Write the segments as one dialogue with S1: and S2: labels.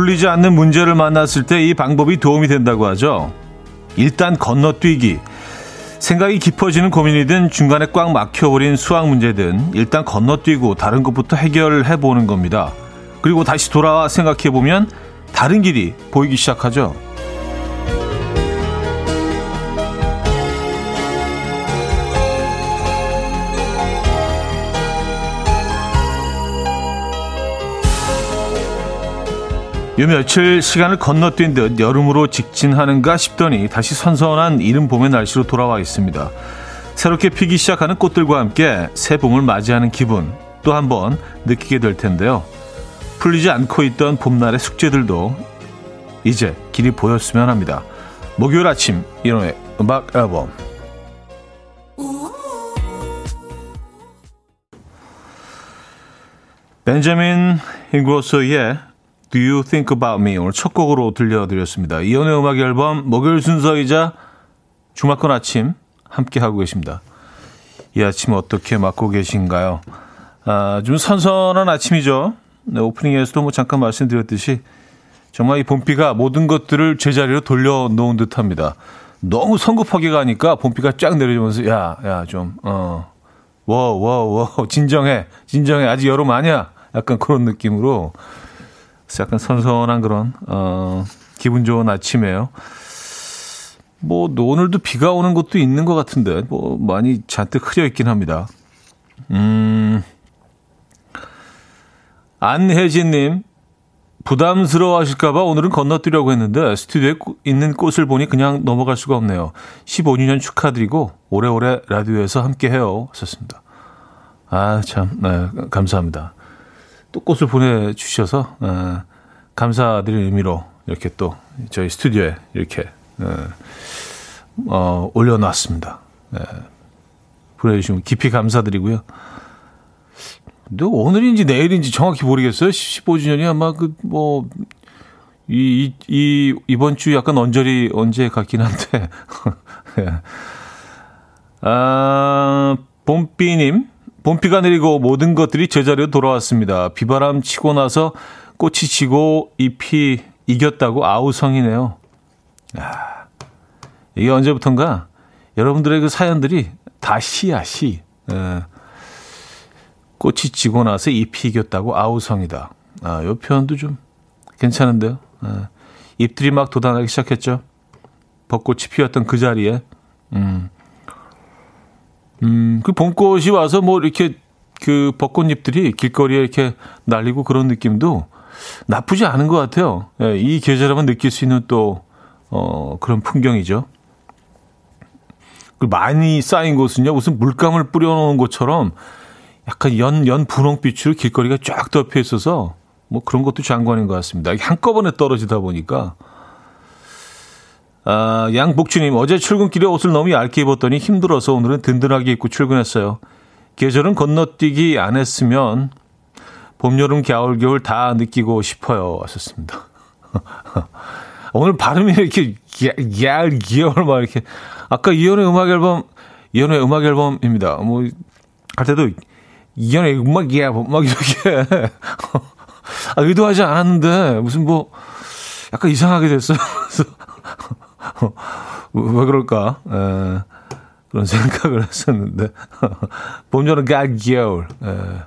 S1: 풀리지 않는 문제를 만났을 때 이 방법이 도움이 된다고 하죠. 일단 건너뛰기. 생각이 깊어지는 고민이든 중간에 꽉 막혀버린 수학 문제든 일단 건너뛰고 다른 것부터 해결해 보는 겁니다. 그리고 다시 돌아와 생각해 보면 다른 길이 보이기 시작하죠. 요 며칠 시간을 건너뛴 듯 여름으로 직진하는가 싶더니 다시 선선한 이른 봄의 날씨로 돌아와 있습니다. 새롭게 피기 시작하는 꽃들과 함께 새 봄을 맞이하는 기분 또 한 번 느끼게 될 텐데요. 풀리지 않고 있던 봄날의 숙제들도 이제 길이 보였으면 합니다. 목요일 아침 이놈의 음악 앨범 벤자민 잉그로스의 Do You Think About Me 오늘 첫 곡으로 들려드렸습니다. 이연의 음악 앨범 목요일 순서이자 주말권 아침 함께 하고 계십니다. 이 아침 어떻게 맞고 계신가요? 아, 좀 선선한 아침이죠. 네, 오프닝에서도 뭐 잠깐 말씀드렸듯이 정말 이 봄비가 모든 것들을 제자리로 돌려놓은 듯합니다. 너무 성급하게 가니까 봄비가 쫙 내려주면서 야, 야, 좀 어, 워, 워, 워, 진정해, 진정해, 아직 여름 아니야. 약간 그런 느낌으로 약간 선선한 그런 어, 기분 좋은 아침이에요. 뭐 오늘도 비가 오는 곳도 있는 것 같은데 뭐 많이 잔뜩 흐려 있긴 합니다. 음, 안혜진님 부담스러워하실까봐 오늘은 건너뛰려고 했는데 스튜디오에 있는 꽃을 보니 그냥 넘어갈 수가 없네요. 15주년 축하드리고 오래오래 라디오에서 함께해요. 하셨습니다. 아 참, 네, 감사합니다. 또 꽃을 보내주셔서 에, 감사드리는 의미로 이렇게 또 저희 스튜디오에 이렇게 에, 어, 올려놨습니다. 에, 보내주시면 깊이 감사드리고요. 근데 오늘인지 내일인지 정확히 모르겠어요. 15주년이 아마 그뭐 이, 이, 이번 주 약간 언저리 언제 같긴 한데. 아, 봄비님, 봄비가 내리고 모든 것들이 제자리로 돌아왔습니다. 비바람 치고 나서 꽃이 지고 잎이 이겼다고 아우성이네요. 아, 이게 언제부턴가 여러분들의 그 사연들이 다 시야, 시. 예. 꽃이 지고 나서 잎이 이겼다고 아우성이다. 아, 요 표현도 좀 괜찮은데요. 예. 잎들이 막 돋아나기 시작했죠. 벚꽃이 피었던 그 자리에. 음. 음, 그 봄꽃이 와서 뭐 이렇게 그 벚꽃잎들이 길거리에 이렇게 날리고 그런 느낌도 나쁘지 않은 것 같아요. 예, 이 계절에만 느낄 수 있는 또, 어, 그런 풍경이죠. 그 많이 쌓인 곳은요, 무슨 물감을 뿌려놓은 것처럼 약간 연, 연 분홍빛으로 길거리가 쫙 덮여 있어서 뭐 그런 것도 장관인 것 같습니다. 한꺼번에 떨어지다 보니까 아, 양복주님, 어제 출근길에 옷을 너무 얇게 입었더니 힘들어서 오늘은 든든하게 입고 출근했어요. 계절은 건너뛰기 안 했으면 봄, 여름, 겨울, 겨울 다 느끼고 싶어요. 하셨습니다. 오늘 발음이 이렇게 야을 기어를 막 이렇게 아까 이연의 음악 앨범 이연의 음악 앨범입니다. 뭐 할 때도 이연의 음악 앨범 막 이렇게 아, 의도하지 않았는데 무슨 뭐 약간 이상하게 됐어요. 왜 그럴까? 에, 그런 생각을 했었는데. 봄, 여름, 가을, 겨울. 에.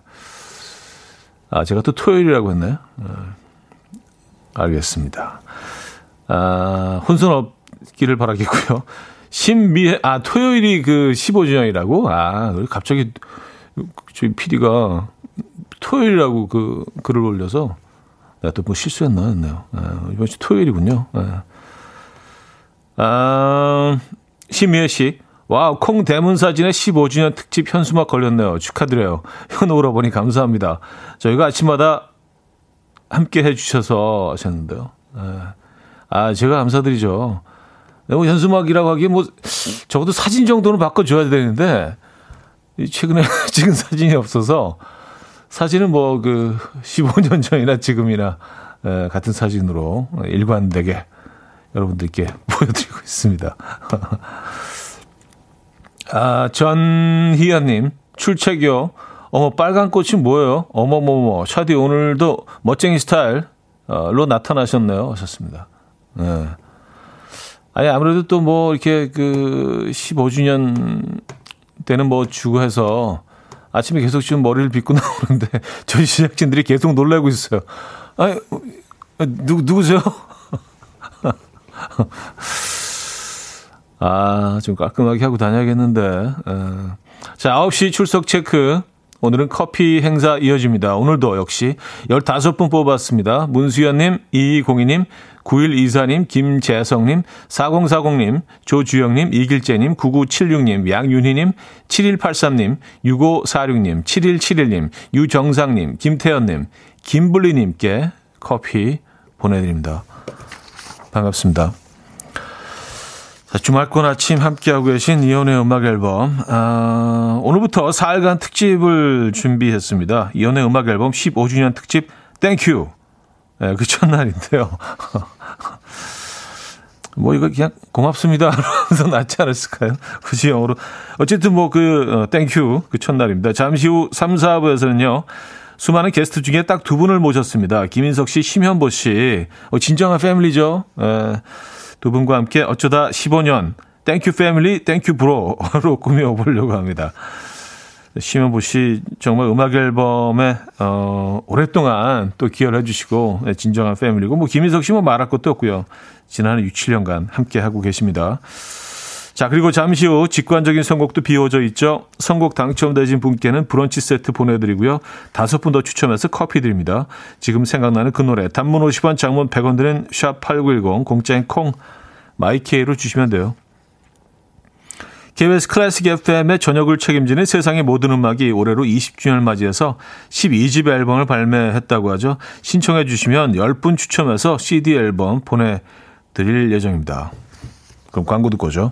S1: 아, 제가 또 토요일이라고 했나요? 에. 알겠습니다. 아, 혼선 없기를 바라겠고요. 신비해, 아, 토요일이 그 15주년이라고? 아, 갑자기 저희 PD가 토요일이라고 그 글을 올려서 내가 또뭐 실수했나 했네요. 아, 이번 주 토요일이군요. 아. 아, 심미애 씨. Wow, 콩 대문 사진에 15주년 특집 현수막 걸렸네요. 축하드려요. 현우 오라버니 감사합니다. 저희가 아침마다 함께 해주셔서 하셨는데요. 아, 제가 감사드리죠. 뭐 현수막이라고 하기에 뭐, 적어도 사진 정도는 바꿔줘야 되는데, 최근에 찍은 사진이 없어서, 사진은 뭐, 그, 15년 전이나 지금이나, 같은 사진으로 일관되게 여러분들께 보여드리고 있습니다. 아, 전희연님, 출첵이요. 어머, 빨간 꽃이 뭐예요? 어머머머, 샤디 오늘도 멋쟁이 스타일 로 나타나셨네요. 하셨습니다. 네. 아니, 아무래도 또 뭐, 이렇게 그 15주년 때는 뭐 주고 해서 아침에 계속 지금 머리를 빗고 나오는데 저희 제작진들이 계속 놀라고 있어요. 아니, 누, 누구세요? 아, 좀 깔끔하게 하고 다녀야겠는데. 에. 자, 9시 출석 체크. 오늘은 커피 행사 이어집니다. 오늘도 역시 15분 뽑았습니다. 문수연님, 2202님, 9124님, 김재성님, 4040님, 조주영님, 이길재님, 9976님, 양윤희님, 7183님, 6546님, 7171님, 유정상님, 김태현님, 김블리님께 커피 보내드립니다. 반갑습니다. 자, 주말권 아침 함께하고 계신 이현우의 음악 앨범. 아, 오늘부터 4일간 특집을 준비했습니다. 이현우의 음악 앨범 15주년 특집 Thank you. 네, 그 첫날인데요. 뭐 이거 그냥 고맙습니다 하면서 낫지 않았을까요? 굳이 영어로. 어쨌든 뭐 그 Thank you 그 첫날입니다. 잠시 후 3, 4부에서는요. 수많은 게스트 중에 딱 두 분을 모셨습니다. 김인석 씨, 심현보 씨. 어, 진정한 family죠. 에, 두 분과 함께 어쩌다 15년 Thank you family, Thank you bro로 꾸며보려고 합니다. 심현보 씨 정말 음악 앨범에 어, 오랫동안 또 기여를 해주시고 네, 진정한 family고 뭐 김인석 씨뭐 말할 것도 없고요. 지난 6, 7년간 함께 하고 계십니다. 자, 그리고 잠시 후 직관적인 선곡도 비워져 있죠. 선곡 당첨되신 분께는 브런치 세트 보내드리고요. 다섯 분 더 추첨해서 커피 드립니다. 지금 생각나는 그 노래 단문 50원, 장문 100원 드는 샵8910 공짜인 콩 마이케이로 주시면 돼요. KBS 클래식 FM의 저녁을 책임지는 세상의 모든 음악이 올해로 20주년을 맞이해서 12집 앨범을 발매했다고 하죠. 신청해 주시면 10분 추첨해서 CD 앨범 보내드릴 예정입니다. 그럼 광고 듣고 오죠.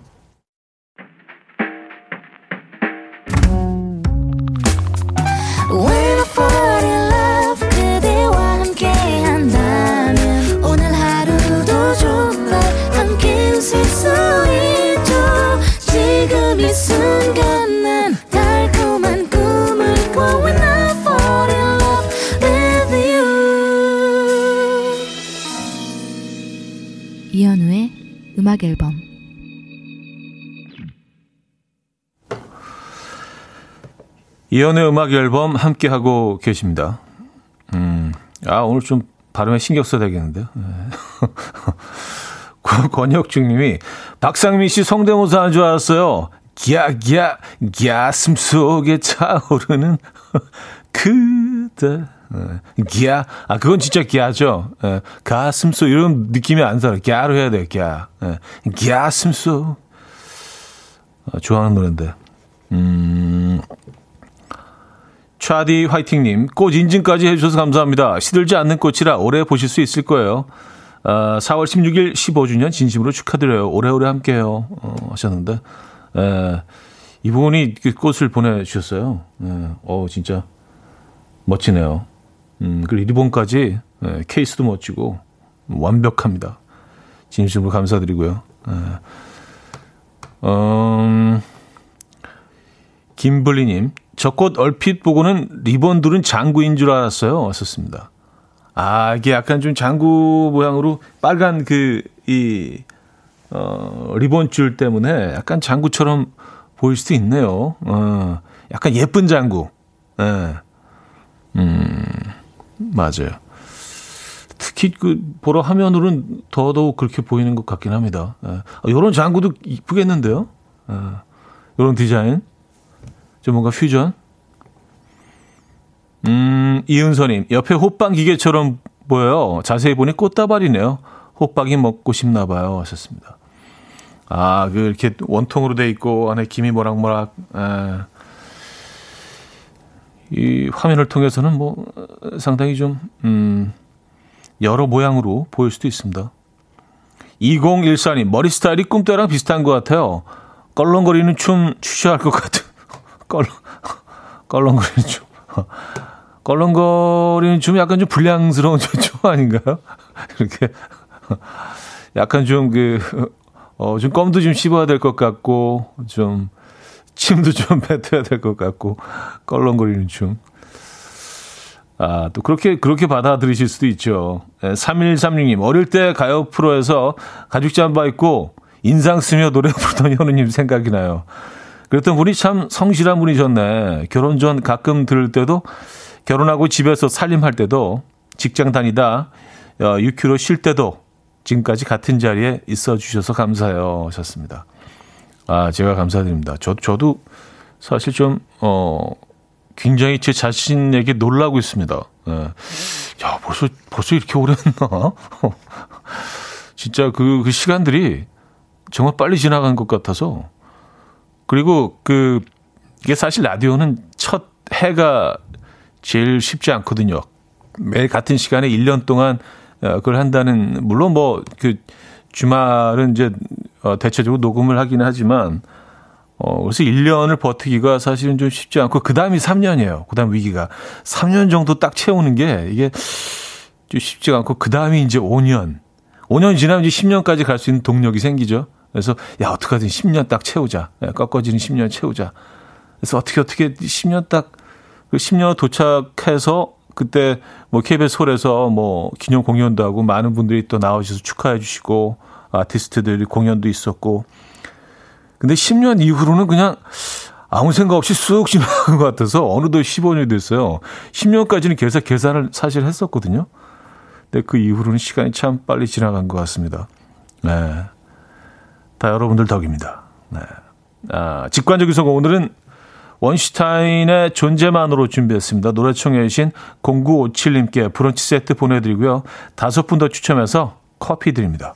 S2: 음악 앨범
S1: 이연의 음악 앨범 함께 하고 계십니다. 음, 아 오늘 좀 발음에 신경 써야 되겠는데요. 네. 권혁중님이 박상민 씨 성대모사 하는 줄 알았어요. 기야 가슴 속에 차오르는 그대. 네. 기아. 아, 그건 진짜 기아죠. 예. 가슴속 이런 느낌이 안 살아. 기아로 해야 돼요, 기아. 예. 가슴속. 아, 좋아하는 노래인데. 음. 차디 화이팅님, 꽃 인증까지 해주셔서 감사합니다. 시들지 않는 꽃이라 오래 보실 수 있을 거예요. 아, 4월 16일 15주년 진심으로 축하드려요. 오래오래 함께해요. 어, 하셨는데, 에, 이분이 그 꽃을 보내주셨어요. 에, 어, 진짜 멋지네요. 음, 그리고 리본까지 예, 케이스도 멋지고 완벽합니다. 진심으로 감사드리고요. 예. 음, 김블리님, 저 꽃 얼핏 보고는 리본들은 장구인 줄 알았어요. 왔었습니다. 아, 이게 약간 좀 장구 모양으로 빨간 그, 이, 어, 리본줄 때문에 약간 장구처럼 보일 수도 있네요. 어, 약간 예쁜 장구. 예. 음. 맞아요. 특히 그 보러 화면으로는 더더욱 그렇게 보이는 것 같긴 합니다. 예. 이런 아, 장구도 이쁘겠는데요. 예. 이런 디자인 좀 뭔가 퓨전. 음 이은서님 옆에 호빵 기계처럼 보여요. 자세히 보니 꽃다발이네요. 호빵이 먹고 싶나 봐요. 하셨습니다. 아, 그 이렇게 원통으로 돼 있고 안에 김이 모락모락. 예. 이 화면을 통해서는 뭐 상당히 좀 음, 여러 모양으로 보일 수도 있습니다. 2014님 머리 스타일이 꿈때랑 비슷한 것 같아요. 껄렁거리는 춤 추셔야 할 것 같은 껄렁 껄렁거리는 춤. 껄렁거리는 춤 약간 좀 불량스러운 춤 아닌가요? 이렇게 약간 좀 그, 어, 좀 껌도 좀 씹어야 될 것 같고, 좀, 침도 좀 뱉어야 될 것 같고 껄렁거리는 춤. 아, 또 그렇게, 그렇게 받아들이실 수도 있죠. 3136님, 예, 어릴 때 가요 프로에서 가죽 잠바 입고 인상 쓰며 노래 부르던 현우님 생각이 나요. 그랬던 분이 참 성실한 분이셨네. 결혼 전 가끔 들을 때도 결혼하고 집에서 살림할 때도 직장 다니다 6km 어, 쉴 때도 지금까지 같은 자리에 있어 주셔서 감사해요. 하셨습니다. 아, 제가 감사드립니다. 저, 저도 사실 좀, 어, 굉장히 제 자신에게 놀라고 있습니다. 예. 야, 벌써, 벌써 이렇게 오래 했나? 진짜 그, 그 시간들이 정말 빨리 지나간 것 같아서. 그리고 그, 이게 사실 라디오는 첫 해가 제일 쉽지 않거든요. 매일 같은 시간에 1년 동안 어, 그걸 한다는, 물론 뭐, 그, 주말은 이제 어, 대체적으로 녹음을 하기는 하지만 어, 그래서 1년을 버티기가 사실은 좀 쉽지 않고, 그 다음이 3년이에요. 그 다음 위기가. 3년 정도 딱 채우는 게 이게 좀 쉽지가 않고, 그 다음이 이제 5년. 5년 지나면 이제 10년까지 갈 수 있는 동력이 생기죠. 그래서, 야, 어떡하든 10년 딱 채우자. 야, 꺾어지는 10년 채우자. 그래서 어떻게, 어떻게 10년 딱, 그 10년 도착해서 그때 뭐 KBS 홀에서 뭐 기념 공연도 하고 많은 분들이 또 나오셔서 축하해 주시고 아티스트들이 공연도 있었고 근데 10년 이후로는 그냥 아무 생각 없이 쑥 지나간 것 같아서 어느덧 15년이 됐어요. 10년까지는 계속 계산을 사실 했었거든요. 근데 그 이후로는 시간이 참 빨리 지나간 것 같습니다. 네. 다 여러분들 덕입니다. 네. 아, 직관적인 성공. 오늘은 원슈타인의 존재만으로 준비했습니다. 노래 청해 주신 0957님께 브런치 세트 보내드리고요. 다섯 분 더 추첨해서 커피 드립니다.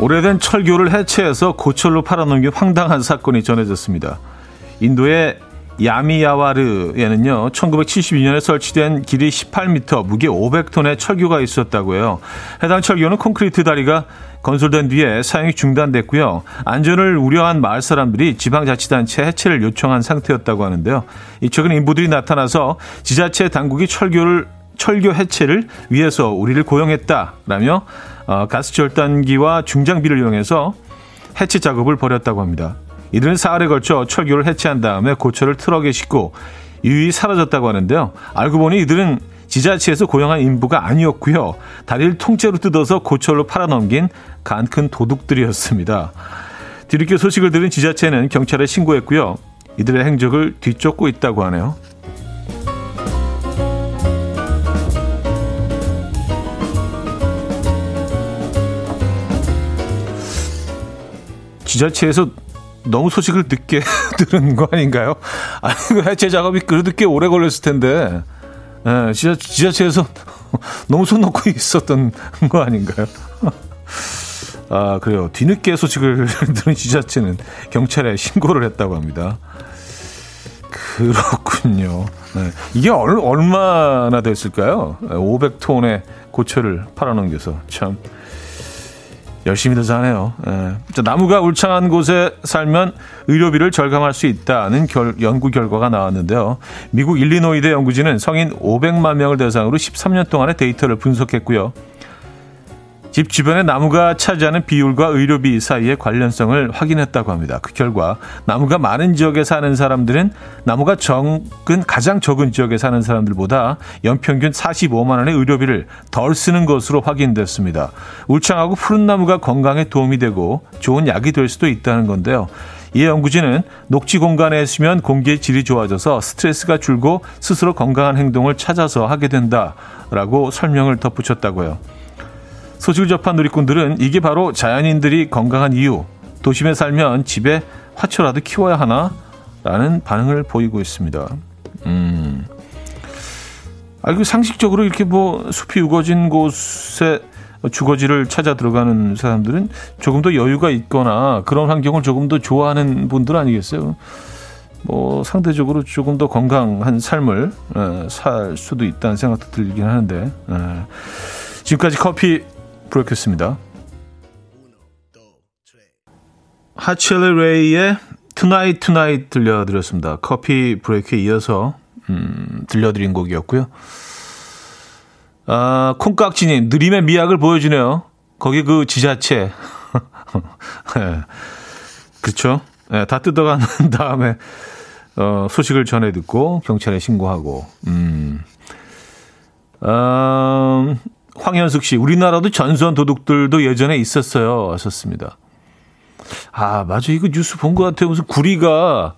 S1: 오래된 철교를 해체해서 고철로 팔아넘긴 황당한 사건이 전해졌습니다. 인도의 야미야와르에는요, 1972년에 설치된 길이 18m, 무게 500톤의 철교가 있었다고요. 해당 철교는 콘크리트 다리가 건설된 뒤에 사용이 중단됐고요. 안전을 우려한 마을 사람들이 지방자치단체 해체를 요청한 상태였다고 하는데요. 이 최근 인부들이 나타나서 지자체 당국이 철교를 철교 해체를 위해서 우리를 고용했다라며 어, 가스 절단기와 중장비를 이용해서 해체 작업을 벌였다고 합니다. 이들은 사흘에 걸쳐 철교를 해체한 다음에 고철을 트럭에 싣고 유유히 사라졌다고 하는데요. 알고 보니 이들은 지자체에서 고용한 인부가 아니었고요. 다리를 통째로 뜯어서 고철로 팔아넘긴 간큰 도둑들이었습니다. 뒤늦게 소식을 들은 지자체는 경찰에 신고했고요. 이들의 행적을 뒤쫓고 있다고 하네요. 지자체에서 너무 소식을 늦게 들은 거 아닌가요? 아니, 그 해체 작업이 그래도 꽤 오래 걸렸을 텐데, 예, 지자, 지자체에서 너무 손 놓고 있었던 거 아닌가요? 아, 그래요. 뒤늦게 소식을 들은 지자체는 경찰에 신고를 했다고 합니다. 그렇군요. 네. 이게 얼, 얼마나 됐을까요? 500톤의 고철을 팔아넘겨서 참 열심히들 사네요. 예. 나무가 울창한 곳에 살면 의료비를 절감할 수 있다는 결, 연구 결과가 나왔는데요. 미국 일리노이대 연구진은 성인 500만 명을 대상으로 13년 동안의 데이터를 분석했고요. 집 주변에 나무가 차지하는 비율과 의료비 사이의 관련성을 확인했다고 합니다. 그 결과 나무가 많은 지역에 사는 사람들은 나무가 적은 가장 적은 지역에 사는 사람들보다 연평균 45만 원의 의료비를 덜 쓰는 것으로 확인됐습니다. 울창하고 푸른 나무가 건강에 도움이 되고 좋은 약이 될 수도 있다는 건데요. 이 연구진은 녹지 공간에 있으면 공기의 질이 좋아져서 스트레스가 줄고 스스로 건강한 행동을 찾아서 하게 된다라고 설명을 덧붙였다고요. 소식을 접한 누리꾼들은 이게 바로 자연인들이 건강한 이유, 도심에 살면 집에 화초라도 키워야 하나? 라는 반응을 보이고 있습니다. 음. 아, 그 상식적으로 이렇게 뭐 숲이 우거진 곳에 주거지를 찾아 들어가는 사람들은 조금 더 여유가 있거나 그런 환경을 조금 더 좋아하는 분들 아니겠어요? 뭐 상대적으로 조금 더 건강한 삶을 에, 살 수도 있다는 생각도 들긴 하는데 에, 지금까지 커피 브레이크였습니다. 하첼리 레이의 Tonight Tonight 들려드렸습니다. 커피 브레이크에 이어서 음, 들려드린 곡이었고요. 아, 콩깍지님 느림의 미학을 보여주네요. 거기 그 지자체 네. 그렇죠. 네, 다 뜯어간 다음에 어, 소식을 전해 듣고 경찰에 신고하고. 음. 음, 황현숙 씨, 우리나라도 전선 도둑들도 예전에 있었어요. 하셨습니다. 아, 맞아. 이거 뉴스 본 것 같아요. 무슨 구리가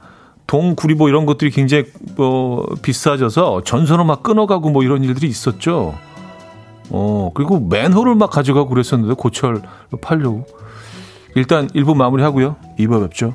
S1: 동구리 뭐 이런 것들이 굉장히 뭐 비싸져서 전선을 막 끊어가고 뭐 이런 일들이 있었죠. 어, 그리고 맨홀을 막 가져가고 그랬었는데 고철로 팔려고. 일단 1부 마무리하고요. 2부 뵙죠.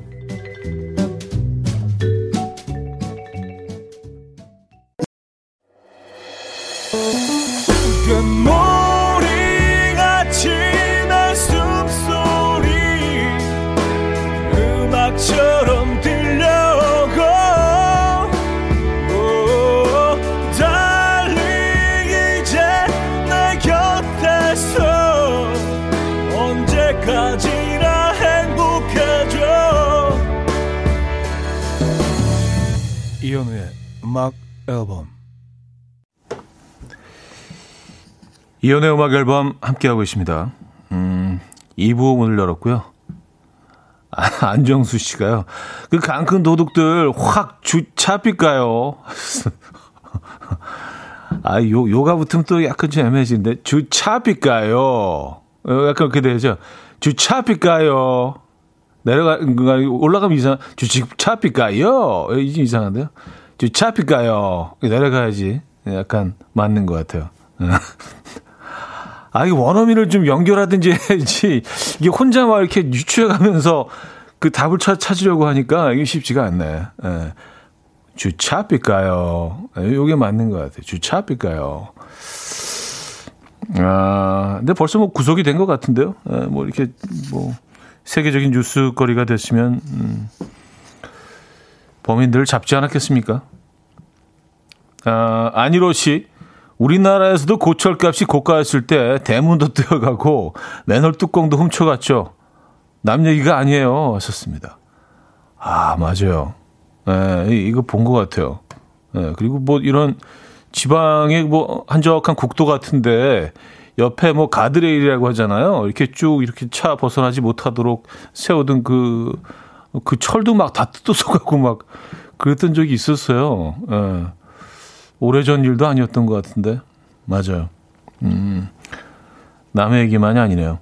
S1: 음악 앨범 이연의 음악 앨범 함께하고 있습니다. 음, 2부 문을 열었고요. 아, 안정수 씨가요. 그 강큰 도둑들 확 주차삐까요? 아, 요, 요가 붙으면 또 약간 좀 애매해지는데. 주차삐까요? 어, 약간 그렇게 되죠. 주차삐까요? 내려가, 올라가면 이상, 주차삐까요? 이상한데요? 주차필까요? 내려가야지. 약간 맞는 것 같아요. 아, 이 원어민을 좀 연결하든지 해야지. 이게 혼자 막 이렇게 유추해 가면서 그 답을 찾, 찾으려고 하니까 이게 쉽지가 않네. 예. 주차필까요? 이게 예, 맞는 것 같아요. 주차필까요? 아, 근데 벌써 뭐 구속이 된 것 같은데요. 예, 뭐 이렇게 뭐 세계적인 뉴스거리가 됐으면, 음, 범인들을 잡지 않았겠습니까? 아, 안일호 씨, 우리나라에서도 고철값이 고가였을 때 대문도 뛰어가고 맨홀 뚜껑도 훔쳐갔죠. 남 얘기가 아니에요. 하셨습니다. 아, 맞아요. 예, 이거 본 것 같아요. 예, 그리고 뭐 이런 지방의 뭐 한적한 국도 같은데 옆에 뭐 가드레일이라고 하잖아요. 이렇게 쭉 이렇게 차 벗어나지 못하도록 세우던 그, 그 철도 막 다 뜯어서 가고 막 그랬던 적이 있었어요. 예. 오래전 일도 아니었던 것 같은데. 맞아요. 음, 남의 얘기만이 아니네요.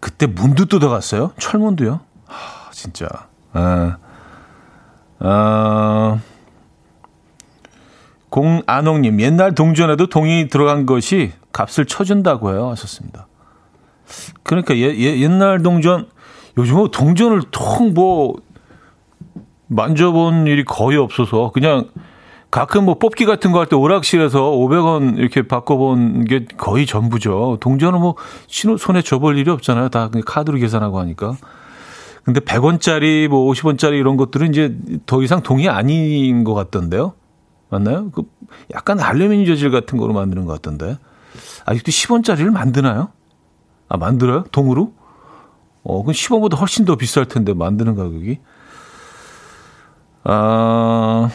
S1: 그때 문도 뜯어갔어요? 철문도요? 하, 진짜. 아, 아, 공안홍님, 옛날 동전에도 동이 들어간 것이 값을 쳐준다고 해요. 하셨습니다. 그러니까 예, 예, 옛날 동전, 요즘은 동전을 통 뭐, 만져본 일이 거의 없어서 그냥 가끔 뭐 뽑기 같은 거 할 때 오락실에서 500원 이렇게 바꿔본 게 거의 전부죠. 동전은 뭐 손에 줘볼 일이 없잖아요. 다 그냥 카드로 계산하고 하니까. 근데 100원짜리 뭐 50원짜리 이런 것들은 이제 더 이상 동이 아닌 것 같던데요. 맞나요? 그 약간 알루미늄 재질 같은 거로 만드는 것 같던데. 아직도 10원짜리를 만드나요? 아, 만들어요? 동으로? 어, 그럼 10원보다 훨씬 더 비쌀 텐데 만드는 가격이. 아,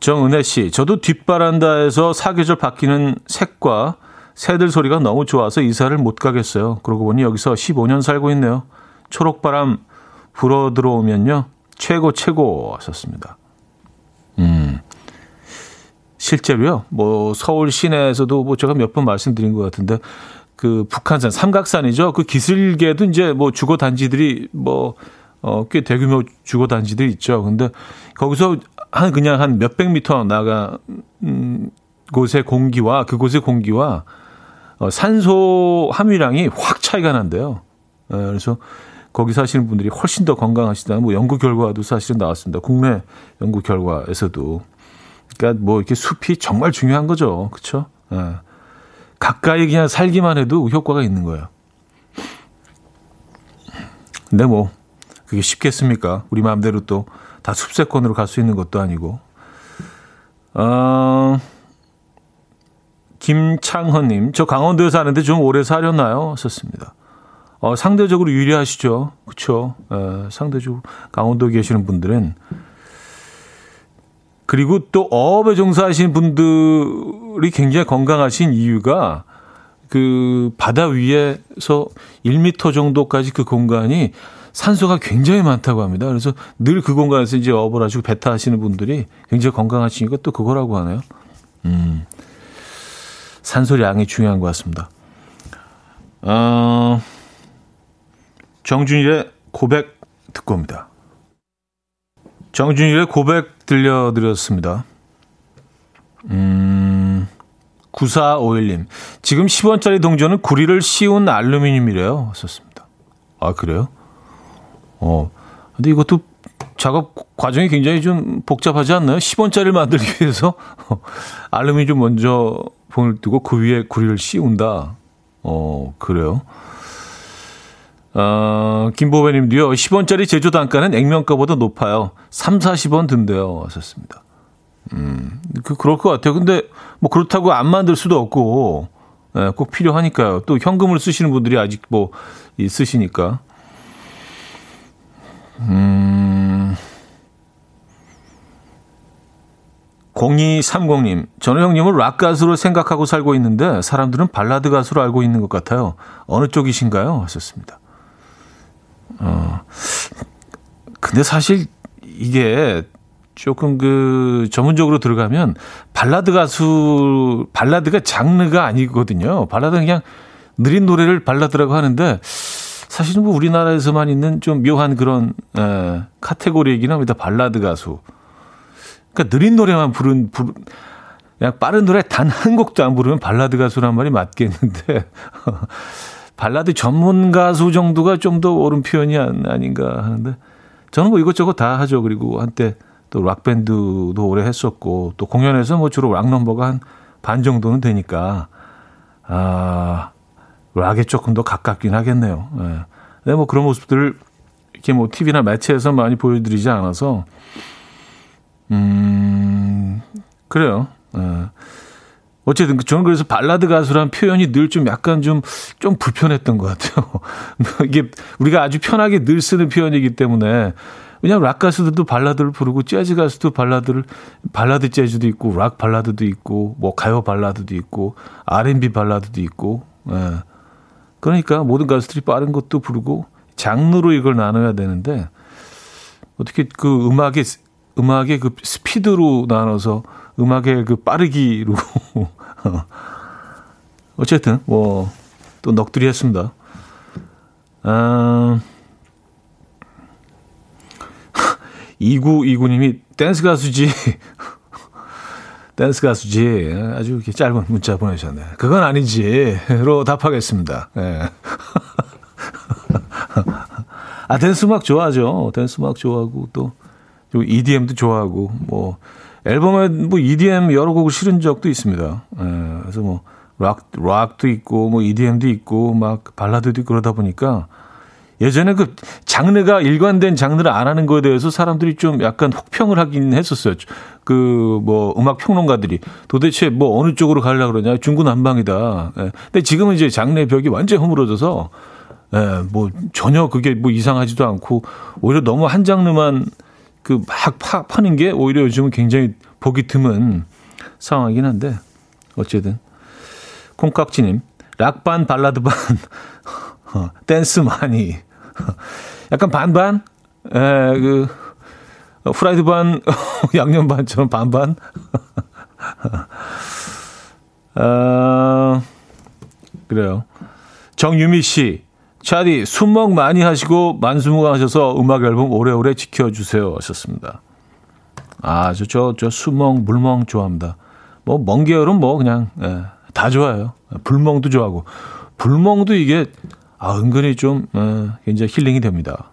S1: 정은혜 씨, 저도 뒷바란다에서 사계절 바뀌는 색과 새들 소리가 너무 좋아서 이사를 못 가겠어요. 그러고 보니 여기서 15년 살고 있네요. 초록바람 불어 들어오면요. 최고, 최고 하셨습니다. 음. 실제로요. 뭐 서울 시내에서도 뭐 제가 몇 번 말씀드린 것 같은데 그 북한산 삼각산이죠. 그 기슭에도 이제 뭐 주거 단지들이 뭐 어, 꽤 대규모 주거 단지들이 있죠. 근데 거기서 한 그냥 한 몇백 미터 나가 음, 곳의 공기와 그곳의 공기와 어, 산소 함유량이 확 차이가 난대요. 에, 예, 그래서 거기 사시는 분들이 훨씬 더 건강하시다. 뭐 연구 결과도 사실은 나왔습니다. 국내 연구 결과에서도. 그러니까 뭐 이렇게 숲이 정말 중요한 거죠. 그렇죠? 에. 가까이 그냥 살기만 해도 효과가 있는 거예요. 근데 뭐 그게 쉽겠습니까? 우리 마음대로 또 다 숲세권으로 갈 수 있는 것도 아니고. 어, 김창헌님, 저 강원도에 사는데 좀 오래 사렸나요? 썼습니다. 어, 상대적으로 유리하시죠. 그쵸. 에, 상대적으로 강원도에 계시는 분들은. 그리고 또 어업에 종사하시는 분들이 굉장히 건강하신 이유가 그 바다 위에서 1미터 정도까지 그 공간이 산소가 굉장히 많다고 합니다. 그래서 늘 그 공간에서 이제 어업을 하시고 배타 하시는 분들이 굉장히 건강하시니까 또 그거라고 하네요. 음. 산소량이 중요한 것 같습니다. 어, 정준일의 고백 듣고 옵니다. 정준일의 고백 들려드렸습니다. 음, 9451님. 지금 10원짜리 동전은 구리를 씌운 알루미늄이래요. 썼습니다. 아, 그래요? 어. 근데 이것도 작업 과정이 굉장히 좀 복잡하지 않나요? 10원짜리를 만들기 위해서 알루미늄 먼저 봉을 두고 그 위에 구리를 씌운다. 어, 그래요. 어, 김보배님도요, 10원짜리 제조 단가는 액면가보다 높아요. 3, 40원 든대요. 하셨습니다. 음, 그, 그럴 것 같아요. 근데 뭐 그렇다고 안 만들 수도 없고, 예, 꼭 필요하니까요. 또 현금을 쓰시는 분들이 아직 뭐 있으시니까. 음, 0230님, 현우 형님을 락 가수로 생각하고 살고 있는데 사람들은 발라드 가수로 알고 있는 것 같아요. 어느 쪽이신가요? 하셨습니다. 어, 근데 사실 이게 조금 그 전문적으로 들어가면 발라드 가수, 발라드가 장르가 아니거든요. 발라드는 그냥 느린 노래를 발라드라고 하는데 사실은 뭐 우리나라에서만 있는 좀 묘한 그런 에, 카테고리이긴 합니다. 발라드 가수. 그러니까 느린 노래만 부른, 부른 그냥 빠른 노래 단 한 곡도 안 부르면 발라드 가수란 말이 맞겠는데 발라드 전문 가수 정도가 좀 더 옳은 표현이 아닌가 하는데 저는 뭐 이것저것 다 하죠. 그리고 한때 또 락밴드도 오래 했었고 또 공연에서 뭐 주로 락 넘버가 한 반 정도는 되니까 아 락에 조금 더 가깝긴 하겠네요. 예. 네, 뭐 그런 모습들을 이렇게 뭐 TV나 매체에서 많이 보여드리지 않아서 음 그래요. 예. 어쨌든 저는 그래서 발라드 가수란 표현이 늘 좀 약간 좀, 좀 불편했던 것 같아요. 이게 우리가 아주 편하게 늘 쓰는 표현이기 때문에 왜냐하면 락 가수들도 발라드를 부르고 재즈 가수도 발라드를 발라드 재즈도 있고 락 발라드도 있고 뭐 가요 발라드도 있고 R&B 발라드도 있고 예. 그러니까 모든 가수들이 빠른 것도 부르고 장르로 이걸 나눠야 되는데 어떻게 그 음악의 음악의 그 스피드로 나눠서 음악의 그 빠르기로 어쨌든 뭐 또 넋두리 했습니다. 아, 2929님이 댄스 가수지. 댄스 가수지. 아주 이렇게 짧은 문자 보내셨네. 그건 아니지.로 답하겠습니다. 네. 아, 댄스 음악 좋아하죠. 댄스 음악 좋아하고 또 EDM도 좋아하고 뭐 앨범에 뭐 EDM 여러 곡을 실은 적도 있습니다. 예, 그래서 뭐 락, 락도 있고 뭐 EDM도 있고 막 발라드도 있고 그러다 보니까 예전에 그 장르가 일관된 장르를 안 하는 거에 대해서 사람들이 좀 약간 혹평을 하긴 했었어요. 그 뭐 음악 평론가들이 도대체 뭐 어느 쪽으로 가려고 그러냐 중구난방이다. 예. 근데 지금은 이제 장르의 벽이 완전히 허물어져서 예, 뭐 전혀 그게 뭐 이상하지도 않고 오히려 너무 한 장르만 그막 파, 파는 게 오히려 요즘은 굉장히 보기 드문 상황이긴 한데 어쨌든. 콩깍지님 락반 발라드반 어, 댄스 많이. 약간 반반? 에그 프라이드 반 양념 반처럼 반반? 어, 그래요. 정유미 씨 차디 숨먹 많이 하시고 만수무강하셔서 음악 앨범 오래오래 지켜주세요 하셨습니다. 아, 저, 저, 저 수멍, 물멍 좋아합니다. 뭐, 먼 계열은 뭐, 그냥, 예, 다 좋아요. 불멍도 좋아하고. 불멍도 이게, 아, 은근히 좀, 예, 굉장히 힐링이 됩니다.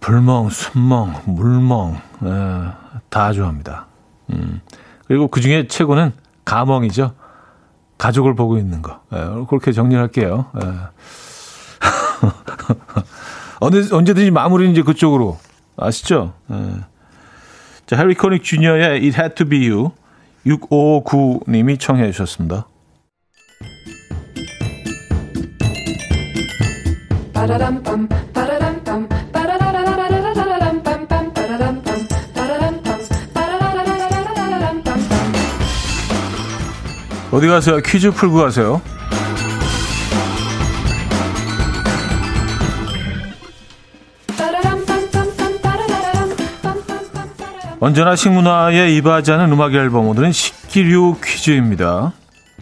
S1: 불멍, 순멍, 물멍, 예, 다 좋아합니다. 음. 그리고 그 중에 최고는 가멍이죠. 가족을 보고 있는 거. 예, 그렇게 정리할게요. 예. 언제, 언제든지 마무리는 이제 그쪽으로. 아시죠? 예. 자, 해리 코닉 주니어의 It Had To Be You 6559님이 청해 주셨습니다. 어디 가세요? 퀴즈 풀고 가세요. 언제나 식문화에 이바지 하는 음악 앨범 오늘은 식기류 퀴즈입니다.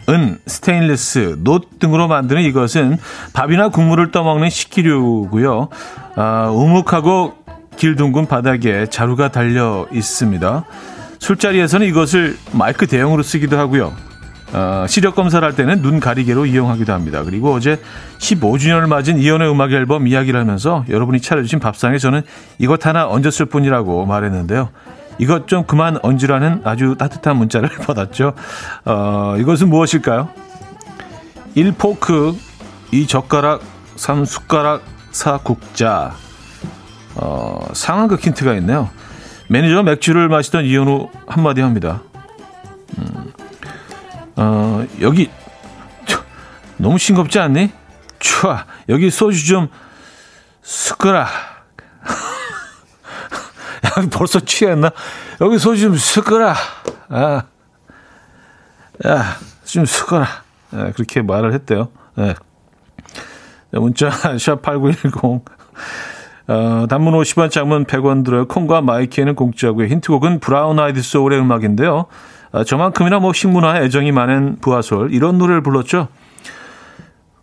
S1: 은, 스테인리스, 놋 등으로 만드는 이것은 밥이나 국물을 떠먹는 식기류고요. 아, 우묵하고 길둥근 바닥에 자루가 달려 있습니다. 술자리에서는 이것을 마이크 대용으로 쓰기도 하고요. 어, 시력 검사를 할 때는 눈 가리개로 이용하기도 합니다. 그리고 어제 15주년을 맞은 이연의 음악 앨범 이야기를 하면서 여러분이 차려주신 밥상에 저는 이것 하나 얹었을 뿐이라고 말했는데요. 이것 좀 그만 얹으라는 아주 따뜻한 문자를 받았죠. 어, 이것은 무엇일까요? 1포크, 2젓가락, 3숟가락, 4국자. 어, 상황극 힌트가 있네요. 매니저 맥주를 마시던 이현우 한마디 합니다. 음, 어, 여기, 너무 싱겁지 않니? 촤, 여기 소주 좀, 숟가락. 벌써 취했나? 여기 소주 좀 섞어라. 아, 야, 좀 섞어라. 아, 그렇게 말을 했대요. 네. 문자 샵8910 어, 단문 50원, 장문 100원 들어요. 콩과 my K에는 공짜고요. 힌트곡은 브라운 아이드 소울의 음악인데요. 어, 저만큼이나 뭐 식문화에 애정이 많은 브아솔 이런 노래를 불렀죠.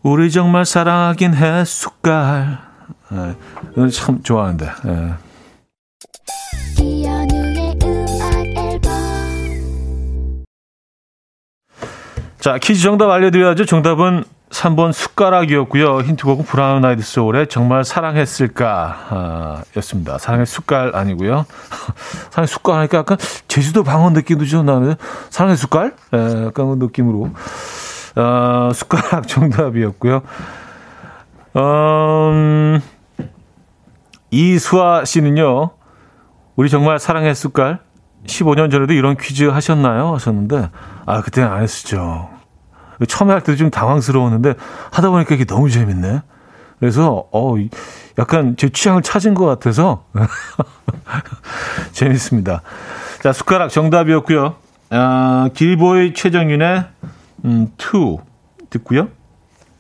S1: 우리 정말 사랑하긴 했을까. 네, 참 좋아하는데. 네. 자, 퀴즈 정답 알려드려야죠. 정답은 3번 숟가락이었고요. 힌트곡은 브라운 아이드 소울의 정말 사랑했을까 아, 였습니다. 사랑의 숟갈 아니고요. 사랑의 숟갈 하니까 약간 제주도 방언 느낌도 좀 나는 사랑의 숟갈? 예, 약간 그 느낌으로. 어, 숟가락 정답이었고요. 음, 이수아 씨는요. 우리 정말 사랑의 숟갈 15년 전에도 이런 퀴즈 하셨나요? 하셨는데 아 그때는 안 했었죠. 처음에 할 때도 좀 당황스러웠는데 하다 보니까 이게 너무 재밌네. 그래서 어 약간 제 취향을 찾은 것 같아서 재밌습니다. 자 숟가락 정답이었고요. 아, 길보이 최정윤의 음, 2 듣고요.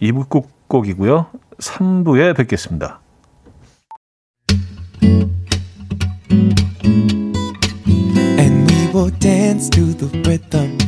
S1: 2부 끝곡이고요. 3부에 뵙겠습니다. will dance to the rhythm.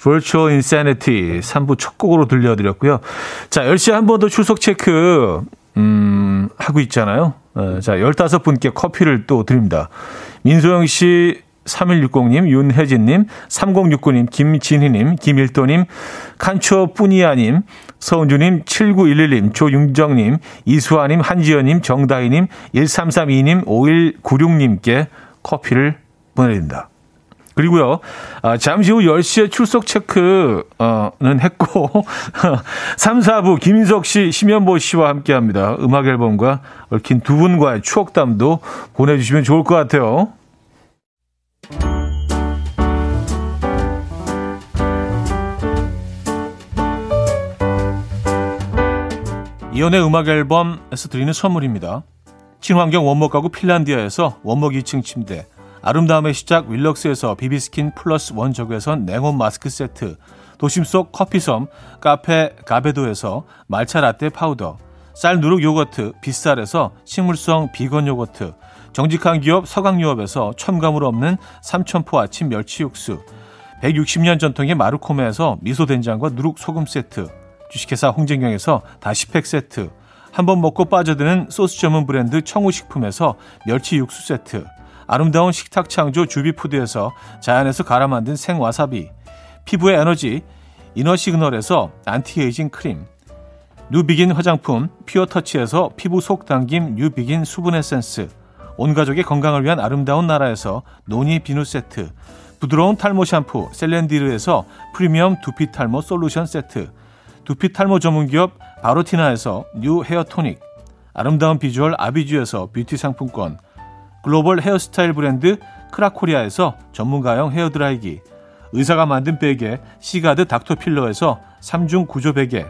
S1: Virtual Insanity 3부 첫 곡으로 들려드렸고요. 자, 10시에 한 번 더 출석 체크, 음, 하고 있잖아요. 어, 자, 15분께 커피를 또 드립니다. 민소영 씨, 3160님, 윤혜진님, 3069님, 김진희님, 김일도님, 칸초 뿌니아님, 서은주님, 7911님, 조윤정님, 이수아님, 한지연님, 정다희님, 1332님, 5196님께 커피를 보내드립니다. 그리고요, 아, 잠시 후 10시에 출석 체크는 했고, 3, 4부 김인석 씨, 심현보 씨와 함께 합니다. 음악 앨범과 얽힌 두 분과의 추억담도 보내주시면 좋을 것 같아요. 이연의 음악 앨범에서 드리는 선물입니다. 친환경 원목 가구 핀란디아에서 원목 2층 침대, 아름다움의 시작 윌럭스에서 비비스킨 플러스 원적외선 냉온 마스크 세트, 도심 속 커피섬 카페 가베도에서 말차 라떼 파우더, 쌀 누룩 요거트 빗살에서 식물성 비건 요거트, 정직한 기업 서강유업에서 첨가물 없는 삼천포 아침 멸치 육수, 160년 전통의 마루코메에서 미소 된장과 누룩 소금 세트, 주식회사 홍진경에서 다시팩 세트, 한 번 먹고 빠져드는 소스 전문 브랜드 청우식품에서 멸치 육수 세트, 아름다운 식탁 창조 주비푸드에서 자연에서 갈아 만든 생와사비 피부의 에너지 이너 시그널에서 안티에이징 크림 뉴비긴 화장품 피어터치에서 피부 속 당김 뉴비긴 수분 에센스 온 가족의 건강을 위한 아름다운 나라에서 노니 비누 세트 부드러운 탈모 샴푸 셀렌디르에서 프리미엄 두피 탈모 솔루션 세트 두피 탈모 전문 기업 바로티나에서 뉴 헤어 토닉 아름다운 비주얼 아비주에서 뷰티 상품권 글로벌 헤어스타일 브랜드 크라코리아에서 전문가용 헤어드라이기 의사가 만든 베개 시가드 닥터필러에서 3중 구조 베개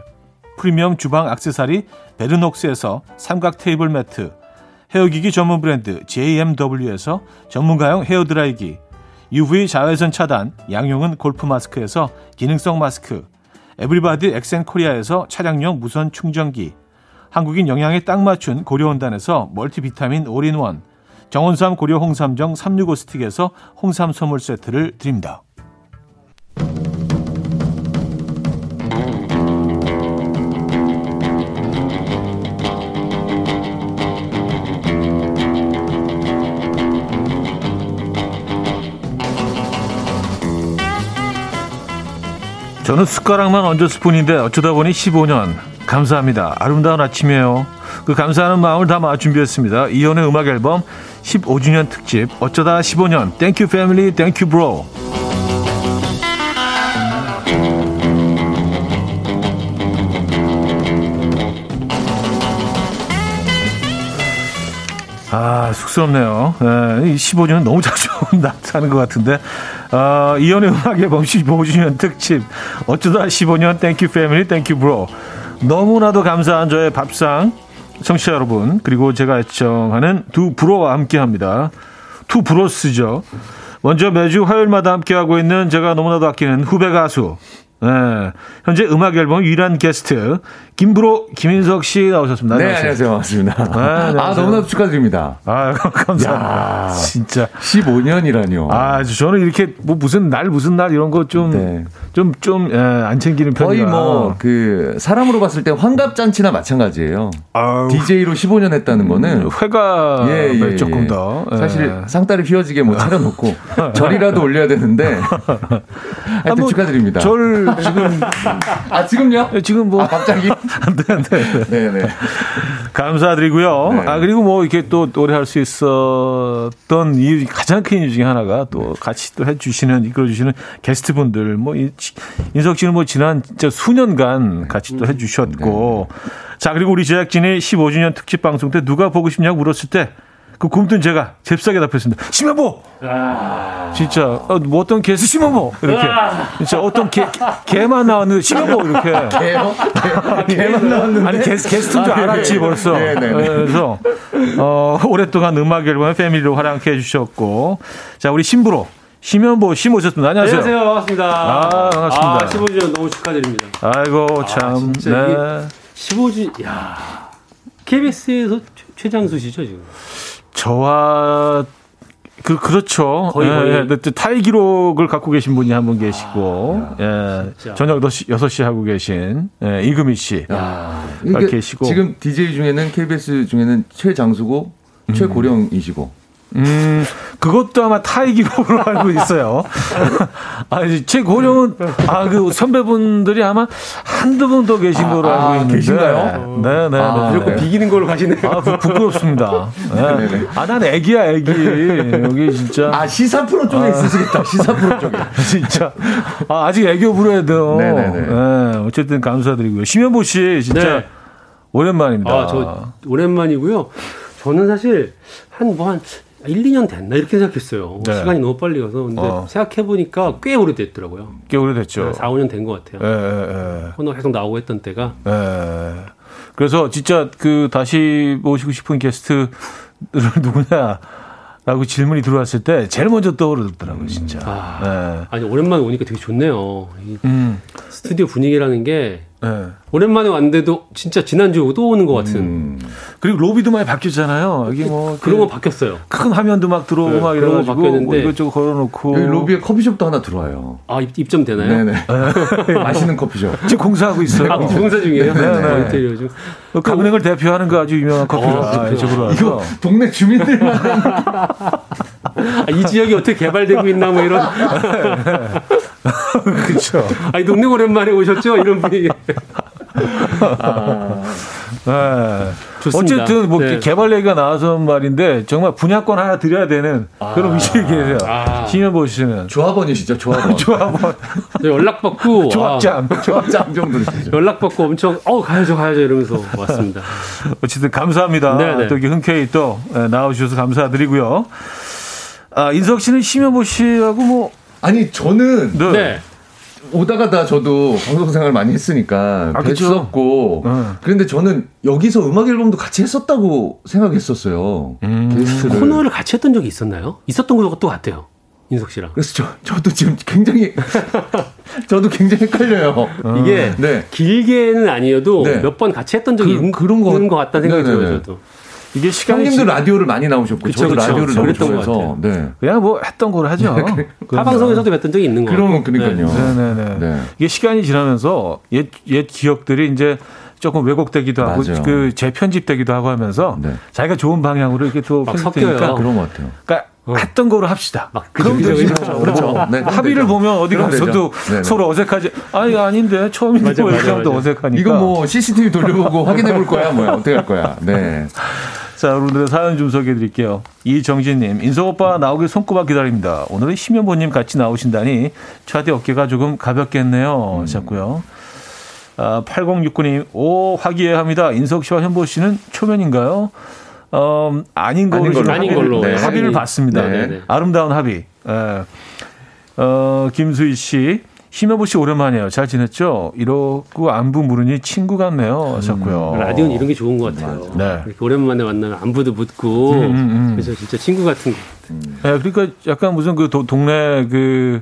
S1: 프리미엄 주방 악세사리 베르녹스에서 삼각 테이블 매트 헤어기기 전문 브랜드 JMW에서 전문가용 헤어드라이기 UV 자외선 차단 양용은 골프 마스크에서 기능성 마스크 에브리바디 엑센코리아에서 차량용 무선 충전기 한국인 영양에 딱 맞춘 고려원단에서 멀티비타민 올인원 정원삼 고려 홍삼정 365 스틱에서 홍삼 선물 세트를 드립니다. 저는 숟가락만 얹었을 뿐인데 어쩌다 보니 15년 감사합니다. 아름다운 아침이에요. 그 감사하는 마음을 담아 준비했습니다. 이현우의 음악 앨범 15주년 특집 어쩌다 15년 thank you family thank you bro 아, 쑥스럽네요. 네, 15주년 너무 자주 나타나는 것 같은데. 어, 이현우의 음악 앨범 15주년 특집. 어쩌다 15년 thank you family thank you bro. 너무나도 감사한 저의 밥상. 청취자 여러분, 그리고 제가 애청하는 두 bro와 함께 합니다. two bros죠. 먼저 매주 화요일마다 함께하고 있는 제가 너무나도 아끼는 후배 가수. 네. 현재 음악 앨범 유일한 게스트 김bro 김인석 씨 나오셨습니다.
S2: 네, 안녕하세요. 반갑습니다. 네, 안녕하세요. 아, 너무나 축하드립니다.
S1: 아, 감사합니다. 야, 진짜
S2: 15년이라뇨.
S1: 아, 저는 이렇게 뭐 무슨 날 무슨 날 이런 거 좀 좀 좀안 네. 챙기는 편이라.
S2: 거의 뭐 그 사람으로 봤을 때 환갑 잔치나 마찬가지예요. 아유. DJ로 15년 했다는 거는
S1: 음, 회가 예, 예, 예. 조금 더
S2: 예. 사실 상다리 휘어지게 뭐 차려놓고 절이라도 올려야 되는데 하여튼 아, 뭐, 축하드립니다.
S1: 절 지금
S2: 아 지금요?
S1: 네, 지금 뭐
S2: 아, 갑자기
S1: 네, 네, 네. 네, 감사드리고요. 네. 아 그리고 뭐 이렇게 또 노래할 수 있었던 이유 가장 큰 이유 중에 하나가 또 같이 또 해주시는 이끌어주시는 게스트분들 뭐 인석 씨는 뭐 지난 진짜 수년간 같이 또 해주셨고 자 그리고 우리 제작진이 15주년 특집 방송 때 누가 보고 싶냐고 물었을 때. 그 굶든 제가 잽싸게 답했습니다. 심여보! 아... 진짜, 어, 뭐 어떤 개수 심여보! 이렇게. 아... 진짜 어떤 개, 개만 나왔는데 심여보! 이렇게.
S2: 개요? 개, 개만 나왔는데?
S1: 아니, 게, 게스트인 줄 아, 알았지, 네. 벌써. 네네 네, 네. 그래서, 어, 오랫동안 음악 앨범의 패밀리로 활약해 주셨고. 자, 우리 신부로. 심현보 씨 모셨습니다. 안녕하세요.
S3: 안녕하세요. 반갑습니다.
S1: 아, 반갑습니다. 아,
S3: 15주년 너무 축하드립니다.
S1: 아이고, 참. 아, 네.
S3: 15주, 야 KBS에서 최장수시죠, 지금?
S1: 저와 그 그렇죠. 거의, 거의. 예, 예. 타이 기록을 갖고 계신 분이 한 분 계시고 아, 예. 진짜. 저녁 6시, 6시 하고 계신 예, 이금희 씨 야, 그러니까 계시고
S2: 지금 DJ 중에는 KBS 중에는 최장수고 음. 최고령이시고
S1: 음, 그것도 아마 타이 기록으로 알고 있어요. 아니, 제 고령은, 아, 그 선배분들이 아마 한두 분 더 계신 아, 걸로 알고 아, 있는데.
S2: 계신가요?
S1: 네네. 네,
S3: 아, 네. 무조건 비기는 걸로 가시네요.
S1: 아, 부, 부끄럽습니다. 네. 아, 난 애기야, 애기. 여기 진짜.
S2: 아, 시사 프로 쪽에 아, 있으시겠다. 시사 프로 쪽에.
S1: 진짜. 아, 아직 애교 부려야 돼요. 네네네. 네, 어쨌든 감사드리고요. 심현보 씨, 진짜 네. 오랜만입니다.
S3: 아, 저 오랜만이고요. 저는 사실 한, 뭐 한, 1, 2년 됐나 이렇게 생각했어요. 네. 시간이 너무 빨리 가서 근데 어. 생각해 보니까 꽤 오래됐더라고요.
S1: 꽤 오래됐죠.
S3: 4, 5년 된 것 같아요. 예, 예. 코너 계속 나오고 했던 때가.
S1: 예. 그래서 진짜 그 다시 모시고 싶은 게스트를 누구냐 라고 질문이 들어왔을 때 제일 먼저 떠오르더라고요, 진짜. 아,
S3: 네. 아니, 오랜만에 오니까 되게 좋네요. 음. 스튜디오 분위기라는 게 네. 오랜만에 왔는데도 진짜 지난주에 또 오는 것 같은. 음.
S1: 그리고 로비도 많이 바뀌었잖아요. 여기 뭐
S3: 그런 거 바뀌었어요.
S1: 큰 화면도 막 들어오고 네, 막 이런 거 바뀌었는데 뭐 이것저것 걸어놓고
S2: 여기 로비에 커피숍도 하나 들어와요.
S3: 아 입, 점 되나요?
S2: 네네. 맛있는 커피숍.
S1: 지금 공사하고 있어요.
S3: 아, 공사 중이에요? 네네. 인테리어 중.
S1: 강릉을 대표하는 그 아주 유명한 커피숍 어,
S2: 아, 이쪽으로 와서. 이거 동네 주민들만
S3: 아, 이 지역이 어떻게 개발되고 있나 뭐 이런.
S1: 그렇죠.
S3: 아니 동네 오랜만에 오셨죠? 이런 분위기.
S1: 아. 네. 좋습니다. 어쨌든 뭐 네. 개발 얘기가 나와서 말인데 정말 분야권 하나 드려야 되는 아. 그런 위치에 계세요. 아. 신현보 씨는
S2: 조합원이시죠, 조합원.
S1: 조합원.
S3: 연락 받고
S1: 조합장,
S2: 아. 조합장 정도시죠.
S3: 연락 받고 엄청 어 가야죠, 가야죠 이러면서 왔습니다.
S1: 어쨌든 감사합니다. 네네. 네. 또 이렇게 흔쾌히 또 예, 나와주셔서 감사드리고요. 아, 인석 씨는 심현보 씨하고 뭐
S2: 아니 저는 네. 네. 오다 가 다 저도 방송 생활 많이 했으니까 아, 뵀었고 네. 그런데 저는 여기서 음악 앨범도 같이 했었다고 생각했었어요. 음.
S3: 게스트를. 코너를 같이 했던 적이 있었나요? 있었던 것도 같아요. 인석 씨랑.
S2: 그래서 저, 저도 지금 굉장히 저도 굉장히 헷갈려요.
S3: 이게 네. 길게는 아니어도 네. 몇번 같이 했던 적이 그, 있는 그런 것, 것 같다는 생각이 네네네. 들어요. 저도.
S2: 이게 시간이 형님도 지... 라디오를 많이 나오셨고 그쵸, 저도 그쵸. 라디오를 너무 좋아해서 네.
S1: 그냥 뭐 했던 걸 하죠. 네,
S3: 타 방송에서도 뵀던 적이 있는 거예요.
S2: 그러면 그러니까요. 네. 네, 네,
S1: 네. 이게 시간이 지나면서 옛, 옛 기억들이 이제 조금 왜곡되기도 하고 맞아요. 그 재편집되기도 하고 하면서 네. 자기가 좋은 방향으로 이렇게 또
S3: 섞여요.
S2: 그런 것 같아요.
S1: 그러니까 어. 했던 거로 합시다.
S3: 막 그럼 되죠. 그렇죠.
S1: 그렇죠. 네, 합의를 되죠. 보면 어디 가서도 서로 어색하지. 아니 아닌데 처음인데 뭐 이렇게 하면 어색하니까.
S2: 이거 뭐 CCTV 돌려보고 확인해 볼 거야 뭐야 어떻게 할 거야. 네.
S1: 자, 여러분들 사연 좀 소개해 드릴게요. 이정진님, 인석 오빠 나오길 손꼽아 기다립니다. 오늘은 심연보님 같이 나오신다니 차디 어깨가 조금 가볍겠네요. 하셨고요. 음. 아, 8069님, 오, 화기애애합니다. 인석 씨와 현보 씨는 초면인가요? 어, 아닌 걸로, 아닌 걸로,
S3: 아닌 걸로.
S1: 네. 합의를 봤습니다. 네. 네. 아름다운 합의. 예. 어, 김수희 씨, 심여보 씨 오랜만이에요. 잘 지냈죠? 이러고 안부 물으니 친구 같네요. 하셨고요.
S3: 음, 라디오는 이런 게 좋은 것 같아요. 네. 이렇게 오랜만에 만나면 안부도 묻고 음, 음, 음. 그래서 진짜 친구 같은 것 같아요.
S1: 네, 그러니까 약간 무슨 그 도, 동네 그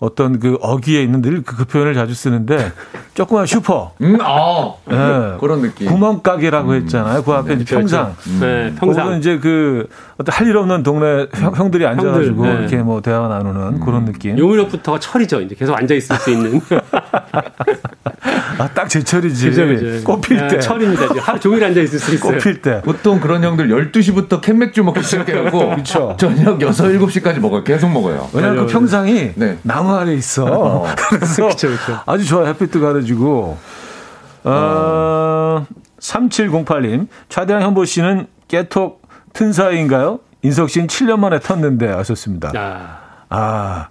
S1: 어떤 그 어귀에 있는 늘 그 표현을 자주 쓰는데 조그만 슈퍼.
S2: 음, 아, 네. 그런 느낌.
S1: 구멍가게라고 했잖아요. 그 앞에 네, 이제 평상.
S3: 음. 네, 평상.
S1: 이제 그 어떤 할 일 없는 동네 형, 들이 앉아가지고 형들, 네. 이렇게 뭐 대화 나누는 음. 그런 느낌.
S3: 요무렵부터가 철이죠. 이제 계속 앉아 있을 수 있는.
S1: 아, 딱 제철이지. 그죠, 그죠. 꽃필 네, 때.
S3: 철입니다. 하루 종일 앉아 있을 수 있어요.
S1: 꽃필 때.
S2: 보통 그런 형들 12시부터 캔맥주 먹기 시작해갖고. 그렇죠. 저녁 6, 7시까지 먹어요. 계속 먹어요.
S1: 왜냐면 그 평상이 네. 나무 아래 있어. 어. 그래서 그쵸, 그쵸. 아주 좋아. 햇빛도 가려지고. 어, 어. 3708님. 차대한 현보 씨는 깨톡 튼 사이인가요? 인석 씨는 7년 만에 텄는데 하셨습니다. 아. 아.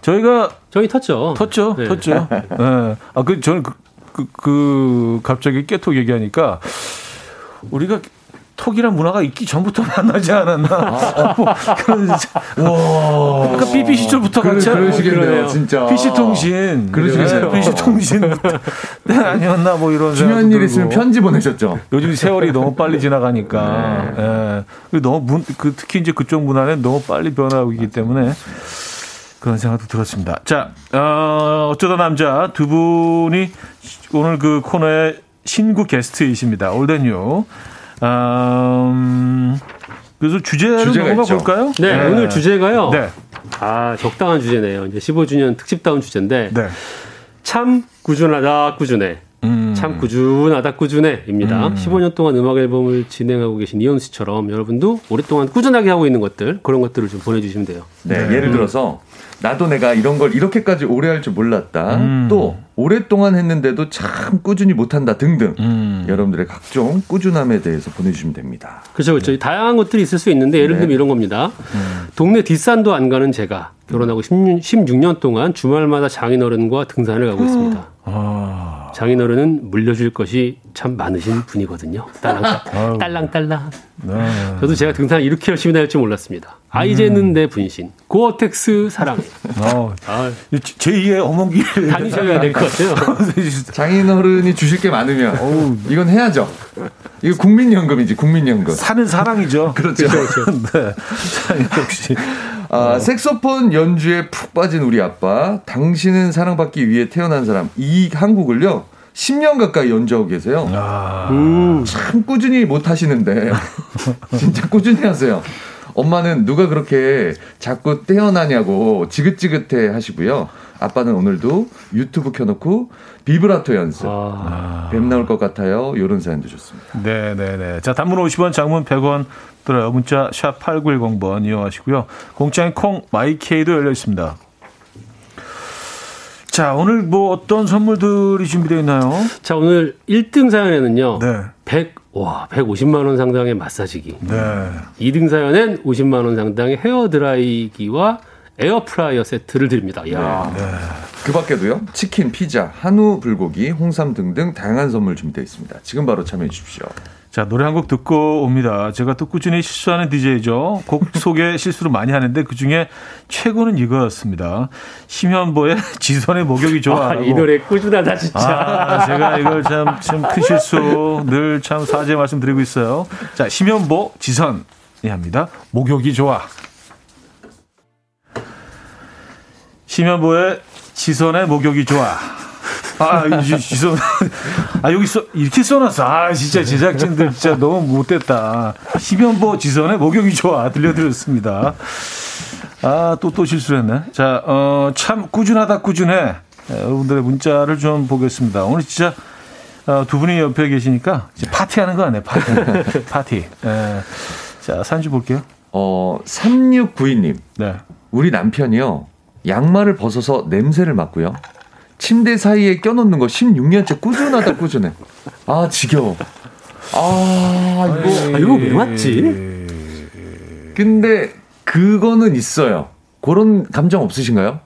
S1: 저희가
S3: 저희 텄죠.
S1: 텄죠. 네. 텄죠. 네. 아, 그 저는 그, 그, 그 갑자기 깨톡 얘기하니까 우리가 톡이란 문화가 있기 전부터 만나지 않았나. 아, 뭐, 그런, 와. 그러니까 BBC 시절부터 같이
S2: 하고. 그러시겠네요, 진짜.
S1: PC통신.
S2: 그러시겠네요.
S1: PC통신. 네, 아니었나, 뭐 이런.
S2: 중요한 일 있으면 편지 보내셨죠.
S1: 요즘 세월이 너무 빨리 지나가니까. 네. 예. 너무 문, 그, 특히 이제 그쪽 문화는 너무 빨리 변하고 있기 때문에. 그런 생각도 들었습니다. 자, 어, 어쩌다 남자 두 분이 오늘 그 코너의 신구 게스트이십니다. 올덴유. 음, 그래서 주제를 넘어가 볼까요?
S3: 네, 네, 오늘 주제가요. 네. 아, 적당한 주제네요. 이제 15주년 특집다운 주제인데. 네. 참 꾸준하다, 꾸준해. 음. 참 꾸준하다, 꾸준해입니다. 음. 15년 동안 음악 앨범을 진행하고 계신 이현수 씨처럼 여러분도 오랫동안 꾸준하게 하고 있는 것들, 그런 것들을 좀 보내주시면 돼요.
S2: 네, 네. 예를 들어서 나도 내가 이런 걸 이렇게까지 오래 할 줄 몰랐다. 음. 또 오랫동안 했는데도 참 꾸준히 못한다 등등 음. 여러분들의 각종 꾸준함에 대해서 보내주시면 됩니다.
S3: 그렇죠, 그렇죠. 네. 다양한 것들이 있을 수 있는데 예를 들면 네. 이런 겁니다. 음. 동네 뒷산도 안 가는 제가 결혼하고 16, 16년 동안 주말마다 장인어른과 등산을 가고 있습니다. 아. 장인어른은 물려줄 것이 참 많으신 분이거든요. 딸랑, 딸랑, 딸랑. 네. 저도 제가 등산 이렇게 열심히 다닐 줄 몰랐습니다. 아이제는 음. 내 분신, 고어텍스 사랑. 어,
S1: 아, 제2의 어머니를
S3: 다니셔야 될 것 같아요.
S2: 장인어른이 주실 게 많으면 어우, 이건 해야죠. 이거 국민연금이지, 국민연금.
S1: 사는 사랑이죠.
S2: 그렇죠. 그렇죠. 네. 역시. 아, 어. 색소폰 연주에 푹 빠진 우리 아빠. 당신은 사랑받기 위해 태어난 사람. 이 한국을요. 10년 가까이 연주하고 계세요. 아. 음. 참 꾸준히 못 하시는데 진짜 꾸준히 하세요. 엄마는 누가 그렇게 자꾸 떼어나냐고 지긋지긋해 하시고요. 아빠는 오늘도 유튜브 켜놓고 비브라토 연습. 아. 뱀 나올 것 같아요. 요런 사연도 좋습니다.
S1: 네네네. 자, 단문 50원, 장문 100원 들어요. 문자 샵 8910번 이용하시고요. 공짜인 콩 마이케이도 열려 있습니다. 자, 오늘 뭐 어떤 선물들이 준비되어 있나요?
S3: 자, 오늘 1등 사연에는요. 네. 100, 와, 150만 원 상당의 마사지기. 네. 2등 사연엔 50만 원 상당의 헤어 드라이기와 에어프라이어 세트를 드립니다. 야. 네.
S2: 그 밖에도요. 치킨, 피자, 한우 불고기, 홍삼 등등 다양한 선물 준비되어 있습니다. 지금 바로 참여해 주십시오.
S1: 자, 노래 한 곡 듣고 옵니다. 제가 또 꾸준히 실수하는 DJ죠. 곡 소개 실수를 많이 하는데 그 중에 최고는 이거였습니다. 심현보의 지선의 목욕이 좋아.
S3: 아, 이 노래 꾸준하다, 진짜.
S1: 아, 제가 이걸 참, 참 큰 실수 늘 참 사죄 말씀드리고 있어요. 자, 심현보, 지선 이 합니다. 목욕이 좋아. 심현보의 지선의 목욕이 좋아. 아, 지선. 아, 여기 써, 이렇게 써놨어. 아, 진짜 제작진들 진짜 너무 못됐다. 심현보 지선의 목욕이 좋아. 들려드렸습니다. 아, 또, 또 실수했네. 자, 어, 참 꾸준하다, 꾸준해. 네, 여러분들의 문자를 좀 보겠습니다. 오늘 진짜 어, 두 분이 옆에 계시니까 파티하는 거 아니에요, 파티. 파티. 네. 자, 산주 볼게요.
S2: 어, 3692님. 네. 우리 남편이요. 양말을 벗어서 냄새를 맡고요. 침대 사이에 껴놓는 거 16년째 꾸준하다 꾸준해. 아 지겨워. 아
S3: 이거 아, 이거 왜 맞지?
S2: 근데 그거는 있어요. 그런 감정 없으신가요?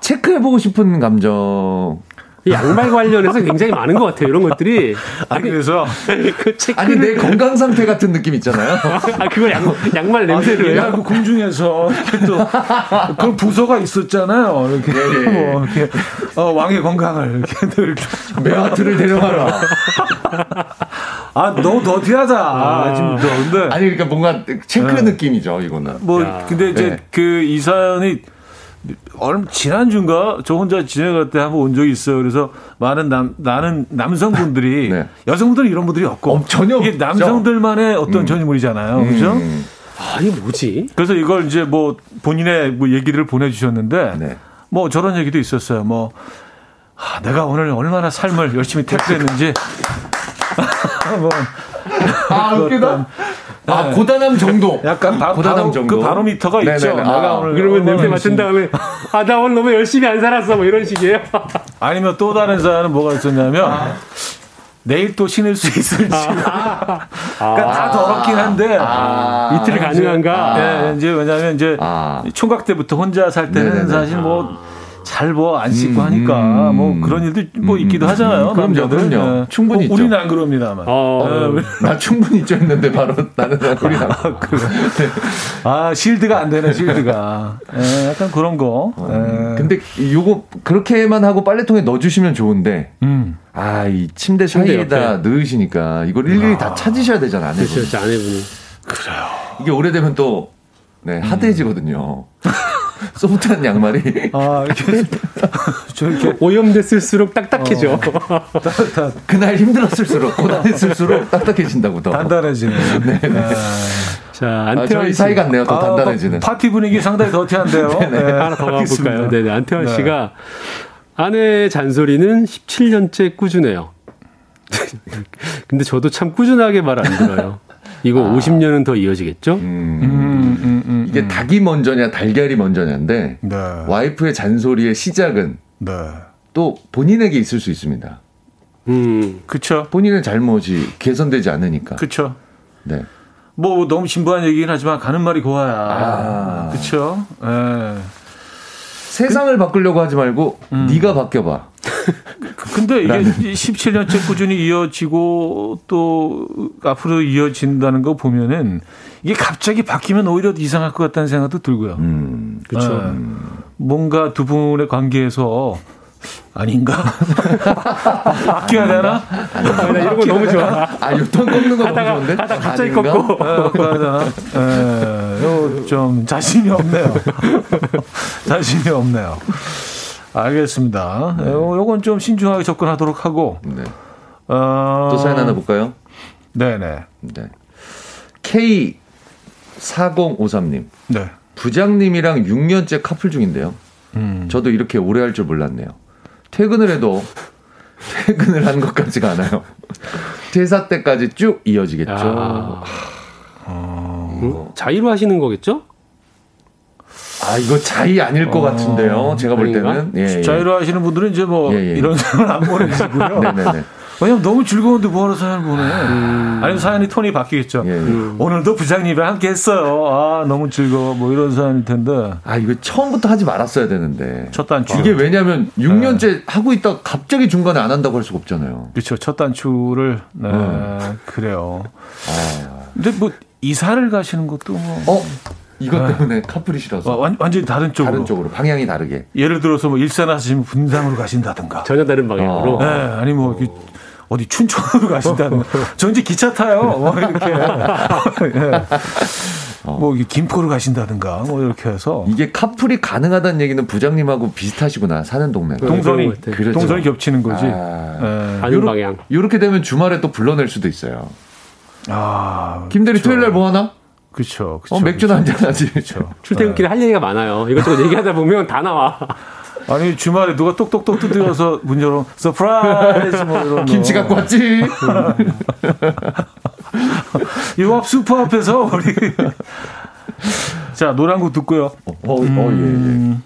S2: 체크해보고 싶은 감정.
S3: 양말 관련해서 굉장히 많은 것 같아요. 이런 것들이.
S1: 아니, 그래서.
S2: 그 체크를... 아니, 내 건강 상태 같은 느낌 있잖아요.
S3: 아, 그거 양, 양말 냄새를.
S1: 야, 그 궁중에서 또, 그 부서가 있었잖아요. 이렇게. 네. 뭐, 이렇게, 어, 왕의 건강을 이렇게 늘.
S2: 메아트를 데려가라.
S1: 아, 너무 더티하다. 아, 지금 너, 근데.
S2: 아니, 그러니까 뭔가 체크 네. 느낌이죠, 이거는.
S1: 뭐, 야. 근데 이제 네. 그 이 사연이 얼마 지난주인가 저 혼자 지내갈 때 한번 온 적이 있어요. 그래서 많은 남 나는 남성분들이 네. 여성분들은 이런 분들이 없고 어, 전혀 이게 남성들만의 어떤 음. 전유물이잖아요. 음. 그렇죠?
S3: 아, 이게 뭐지?
S1: 그래서 이걸 이제 뭐 본인의 뭐 얘기를 보내 주셨는데 네. 뭐 저런 얘기도 있었어요. 뭐 아, 내가 오늘 얼마나 삶을 열심히 택했는지
S2: 뭐, 아, 웃기다. 아, 네. 고단함 정도.
S1: 약간 바, 고단함 정도. 그 바로미터가 네네네. 있죠.
S3: 아, 내가 오늘 그러면 냄새 맡은 다음에 아, 나 오늘 너무 열심히 안 살았어. 뭐 이런 식이에요.
S1: 아니면 또 다른 사연은 뭐가 있었냐면 아. 내일 또 신을 수 있을지. 아. 그러니까 다 더럽긴 한데
S3: 아. 이틀 가능한가?
S1: 네, 이제 왜냐하면 이제 총각 때부터 혼자 살 때는 네네네. 사실 뭐 잘 뭐 안 씻고 음, 하니까 음, 뭐 그런 일도 뭐 음, 있기도 하잖아요.
S2: 그럼요, 남자들. 그럼요. 네. 충분히 뭐,
S1: 우리는 안 그럽니다만. 어,
S2: 네. 나 충분히 있죠 했는데 바로 나는 우리 나.
S1: 아, 그래. 아 실드가 안 되네 실드가. 네, 약간 그런 거. 어,
S2: 네. 근데 요거 그렇게만 하고 빨래통에 넣어주시면 좋은데. 음. 아이 침대 사이에다 넣으시니까 이걸 일일이 아. 다 찾으셔야 되잖아 아내분.
S3: 그렇죠, 아내분이.
S1: 그래요.
S2: 이게 오래되면 또 네, 하드해지거든요. 소프트한 양말이. 아, 이렇게.
S3: 저렇게. 오염됐을수록 딱딱해져. 어,
S2: 그날 힘들었을수록, 고단했을수록 딱딱해진다고 더.
S1: 단단해지네. 네. 네. 아,
S2: 자, 안태환 아, 저희 사이 같네요. 더 아, 단단해지는.
S1: 파티 분위기 상당히 더티한데요. 네,
S3: 네. 하나 더 가볼까요? 네네. 안태환 네. 씨가 아내의 잔소리는 17년째 꾸준해요. 근데 저도 참 꾸준하게 말 안 들어요. 이거 아. 50년은 더 이어지겠죠? 음, 음,
S2: 이게 닭이 먼저냐 달걀이 먼저냐인데 네. 와이프의 잔소리의 시작은 네. 또 본인에게 있을 수 있습니다.
S1: 음, 그렇죠.
S2: 본인의 잘못이 개선되지 않으니까.
S1: 그렇죠. 네. 뭐 너무 진부한 얘기긴 하지만 가는 말이 고와야.
S2: 아.
S1: 그렇죠. 예.
S2: 세상을 바꾸려고 하지 말고 음. 네가 바뀌어 봐.
S1: 근데 이게 17년째 꾸준히 이어지고 또 앞으로 이어진다는 거 보면은 이게 갑자기 바뀌면 오히려 이상할 것 같다는 생각도 들고요. 음,
S3: 그렇죠.
S1: 네. 뭔가 두 분의 관계에서 아닌가? 바뀌어야 되나?
S3: 나 이런 거 너무 좋아.
S2: 아, 유턴 꺾는 거 하다가, 너무 좋은데?
S3: 하다 갑자기 아닌가? 꺾고. 바뀌어야 되나?
S1: 예, 좀 자신이 없네요. 자신이 없네요. 알겠습니다. 네. 요건 좀 신중하게 접근하도록 하고. 네.
S2: 어... 또 사연 하나 볼까요?
S1: 네네. 네.
S2: K 4053님. 네. 부장님이랑 6년째 커플 중인데요. 음. 저도 이렇게 오래 할 줄 몰랐네요. 퇴근을 해도 퇴근을 한것 같지가 않아요. 퇴사 때까지 쭉 이어지겠죠. 아.
S3: 어... 음? 자의로 하시는 거겠죠?
S2: 아 이거 자의 아닐 것 어... 같은데요. 제가 볼 때는
S1: 예, 예. 자의로 하시는 분들은 이제 뭐 예, 예. 이런 사연을 안 보내시고요. 네네네. 왜냐면 너무 즐거운데 뭐하러 사연을 보내. 음. 아니면 사연이 톤이 바뀌겠죠. 예. 음. 오늘도 부장님이랑 함께 했어요. 아, 너무 즐거워. 뭐 이런 사연일 텐데.
S2: 아, 이거 처음부터 하지 말았어야 되는데.
S1: 첫 단추.
S2: 이게 왜냐면 6년째 네. 하고 있다 갑자기 중간에 안 한다고 할 수가 없잖아요.
S1: 그렇죠. 첫 단추를. 네. 음. 그래요. 아. 근데 뭐 이사를 가시는 것도 뭐.
S2: 어? 이것 네. 때문에 카풀이 싫어서.
S1: 어, 완, 전히 다른 쪽으로.
S2: 다른 쪽으로. 방향이 다르게.
S1: 예를 들어서 뭐 일산 하시면 분당으로 가신다든가.
S3: 전혀 다른 방향으로.
S1: 네. 아니 뭐 어디 춘천으로 가신다는 저 이제 기차 타요. 뭐 이렇게. 네. 뭐 김포로 가신다든가 뭐 이렇게 해서
S2: 이게 카풀이 가능하다는 얘기는 부장님하고 비슷하시구나 사는 동네
S1: 동선이 그렇죠. 동선이 겹치는 거지 아,
S3: 네. 요러, 방향
S2: 이렇게 되면 주말에 또 불러낼 수도 있어요 아 김대리 토요일 날 뭐 하나
S1: 그렇죠.
S2: 어, 맥주나 한잔 하지. 그렇죠.
S3: 출퇴근길에 네. 할 얘기가 많아요. 이것저것 얘기하다 보면 다 나와.
S1: 아니 주말에 누가 똑똑똑 두드려서 문 열어 surprise 뭐 이런
S2: 김치 갖고 왔지.
S1: 이앞 슈퍼 앞에서 우리 자 노래 한곡 듣고요. 어, 어, 음, 어, 예, 예.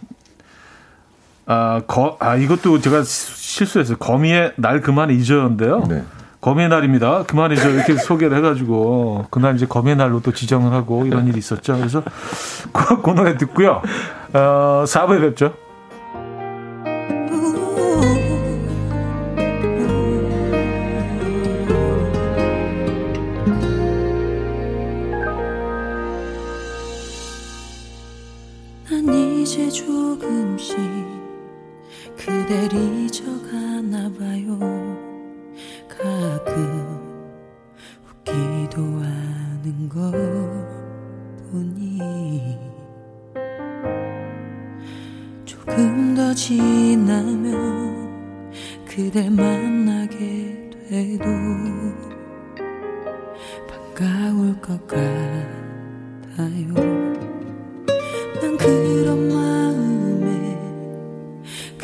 S1: 아, 거, 아 이것도 제가 실수했어요. 거미의 날 그만 잊어요인데요. 네. 거미의 날입니다. 그만 잊어 이렇게 소개를 해가지고 그날 이제 거미의 날로 또 지정을 하고 이런 일이 있었죠. 그래서 그, 그 노래 듣고요. 어, 4부에 뵙죠.
S4: 날 잊어가나 봐요. 가끔 웃기도 하는 것 보니 조금 더 지나면 그댈 만나게 돼도 반가울 것 같아요. 난 그런 마음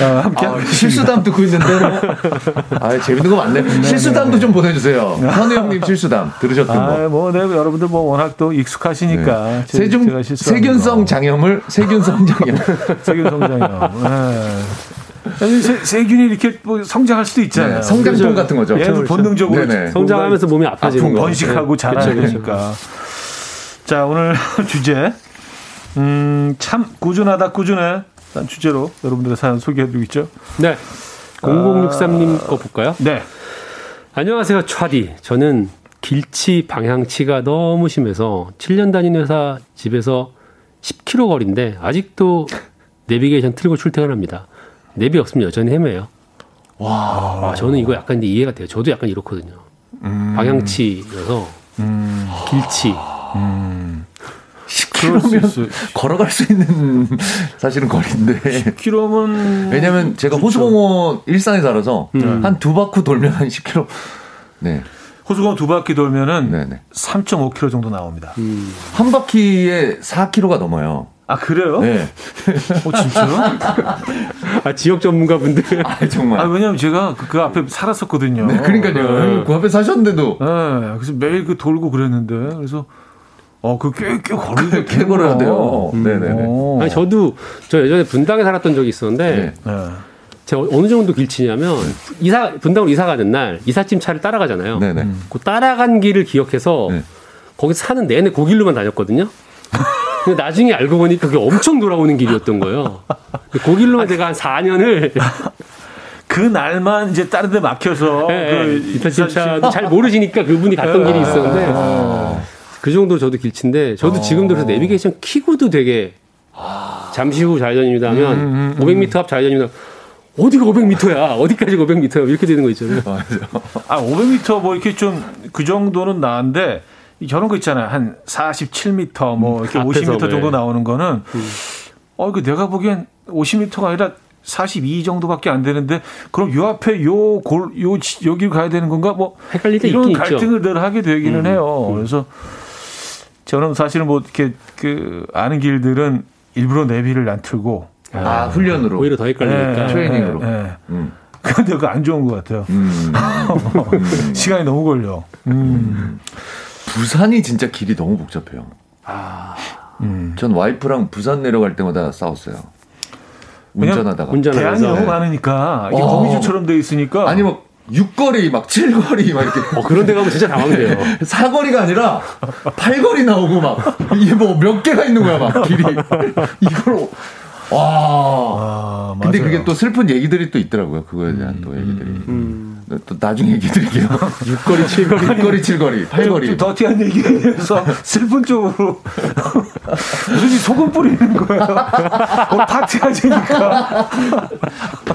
S1: 어, 함께 아,
S2: 실수담 듣고 있는데 아 재밌는 거 많네. 네, 실수담도 네. 좀 보내주세요. 현우 형님 실수담 들으셨던 아, 거.
S1: 뭐, 네, 여러분들 뭐 워낙 또 익숙하시니까 네.
S2: 세중 세균성 장염을 세균성 장염
S1: 세균성 장염. 네. 세, 세균이 이렇게 뭐 성장할 수도 있잖아요. 네,
S2: 성장통 그렇죠. 같은 거죠.
S1: 얘도 본능적으로 네네.
S3: 성장하면서 몸이 아파지는
S1: 거. 번식하고 네. 자라니까. 자 오늘 주제 음, 참 꾸준하다 꾸준해 딴 주제로 여러분들의 사연 소개해드리고 있죠.
S3: 네. 0063님 아, 거 볼까요?
S1: 네.
S3: 안녕하세요, 차디. 저는 길치 방향치가 너무 심해서 7년 다니는 회사 집에서 10km 거리인데 아직도 내비게이션 틀고 출퇴근합니다. 내비 없으면 여전히 헤매요. 와, 아, 저는 이거 약간 이해가 돼요. 저도 약간 이렇거든요. 음. 방향치여서 음. 길치. 음.
S2: 10km면 걸어갈 수 있는 사실은 거리인데.
S1: 10km면
S2: 왜냐면 제가 호수공원 일산에 살아서 음. 한두 바퀴 돌면 한 10km. 네.
S1: 호수공원 두 바퀴 돌면은 네네. 3.5km 정도 나옵니다. 음.
S2: 한 바퀴에 4km가 넘어요.
S1: 아 그래요?
S2: 네.
S1: 어 진짜?
S3: 아 지역 전문가분들.
S2: 아 정말.
S1: 아 왜냐면 제가 그, 그 앞에 살았었거든요.
S2: 네, 그러니까요. 네. 그 앞에 사셨는데도.
S1: 네. 그래서 매일 그 돌고 그랬는데 그래서 어, 그 꽤, 꽤 걸어야
S2: 꽤 걸어야 돼요. 음. 네네네.
S3: 아니, 저도, 저 예전에 분당에 살았던 적이 있었는데, 네. 제가 어느 정도 길치냐면 이사 분당으로 이사 가는 날 이삿짐 차를 따라가잖아요.
S2: 네네. 음.
S3: 그 따라간 길을 기억해서
S2: 네.
S3: 거기 사는 내내 그 길로만 다녔거든요. 근데 나중에 알고 보니까 그게 엄청 돌아오는 길이었던 거예요. 그 길로만 제가 한 4년을
S1: 그 날만 이제 다른 데 막혀서
S3: 네,
S1: 그
S3: 이삿짐 차도 잘 모르시니까 그분이 갔던 길이 있었는데 그 정도로 저도 길친데 저도 지금도 그래서 내비게이션 키고도 되게 잠시 후 좌회전입니다 하면 500m 앞 좌회전입니다. 어디가 500m야? 어디까지 500m야? 이렇게 되는 거 있잖아요.
S1: 아 500m 뭐 이렇게 좀 그 정도는 나은데 저런 거 있잖아요. 한 47m 뭐 이렇게
S3: 앞에서,
S1: 50m 정도
S3: 네.
S1: 나오는 거는 어그 내가 보기엔 50m가 아니라 42 정도밖에 안 되는데 그럼 요 앞에 요 골요 여기 가야 되는 건가 뭐
S3: 헷갈릴 때
S1: 이런
S3: 있긴 있죠.
S1: 갈등을 늘 하게 되기는 해요. 그래서 저는 사실은 뭐 이렇게 그 아는 길들은 일부러 내비를 안 틀고
S2: 아, 훈련으로.
S3: 오히려 더 헷갈리니까.
S1: 예,
S2: 트레이닝으로.
S1: 예.
S2: 음.
S1: 근데 그거 안 좋은 것 같아요.
S2: 음.
S1: 시간이 너무 걸려. 음.
S2: 부산이 진짜 길이 너무 복잡해요.
S1: 음.
S2: 전 와이프랑 부산 내려갈 때마다 싸웠어요. 운전하다가.
S3: 운전하면서.
S1: 대안이 너무 많으니까 이게
S2: 어.
S1: 거미줄처럼 돼 있으니까
S2: 아니 뭐 6거리 막 7거리 막 이렇게.
S3: 어, 그런 데 가면 진짜 당황돼요.
S2: 사거리가 아니라 8거리 나오고 막 이게 뭐 몇 개가 있는 거야 막 길이. 이걸 와.
S1: 아,
S2: 근데. 그게 또 슬픈 얘기들이 또 있더라고요 그거에 대한 또 얘기들이 또 나중에 얘기 드릴게요
S3: 6거리, 7거리.
S2: 6거리 7거리
S1: 좀,
S2: 8거리
S1: 좀 더티한 얘기에서 슬픈 쪽으로 무슨 소금 뿌리는 거야. 어, 파티 하자니까.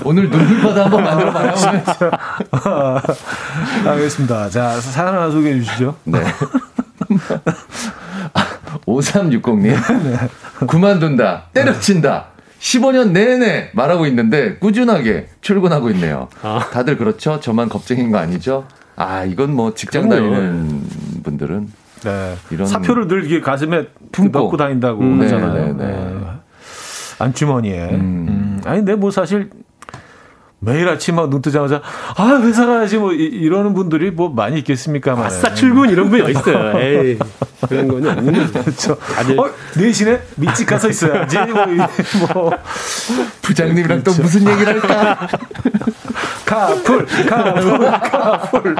S2: 오늘 눈물바다 한번 만들어 봐요
S1: 아, 알겠습니다. 자 사연 하나 소개해 주시죠.
S2: 네 5360님 그만둔다 때려친다 15년 내내 말하고 있는데 꾸준하게 출근하고 있네요.
S3: 아.
S2: 다들 그렇죠? 저만 겁쟁인 거 아니죠? 아 이건 뭐 직장
S3: 그럼요.
S2: 다니는 분들은
S1: 네.
S2: 이런-
S1: 사표를 늘 이게 가슴에
S2: 품고.
S1: 넣고 다닌다고
S2: 음,
S1: 하잖아요.
S2: 네, 네, 네.
S1: 네. 안주머니에. 음. 아니, 근데 뭐 사실 매일 아침 막눈 뜨자마자 아 회사 가야지 뭐 이, 이러는 분들이 뭐 많이 있겠습니까만.
S3: 아싸 출근 이런 분이 어딨어요. 에이, 그런 거는 없는 거죠.
S1: 그렇죠.
S3: 다들
S1: 어, 내신에 밑집 가서 있어야지. 뭐, 이- 뭐
S2: 부장님이랑 또 무슨 얘기를 할까?
S1: 카풀, 카풀, 카풀.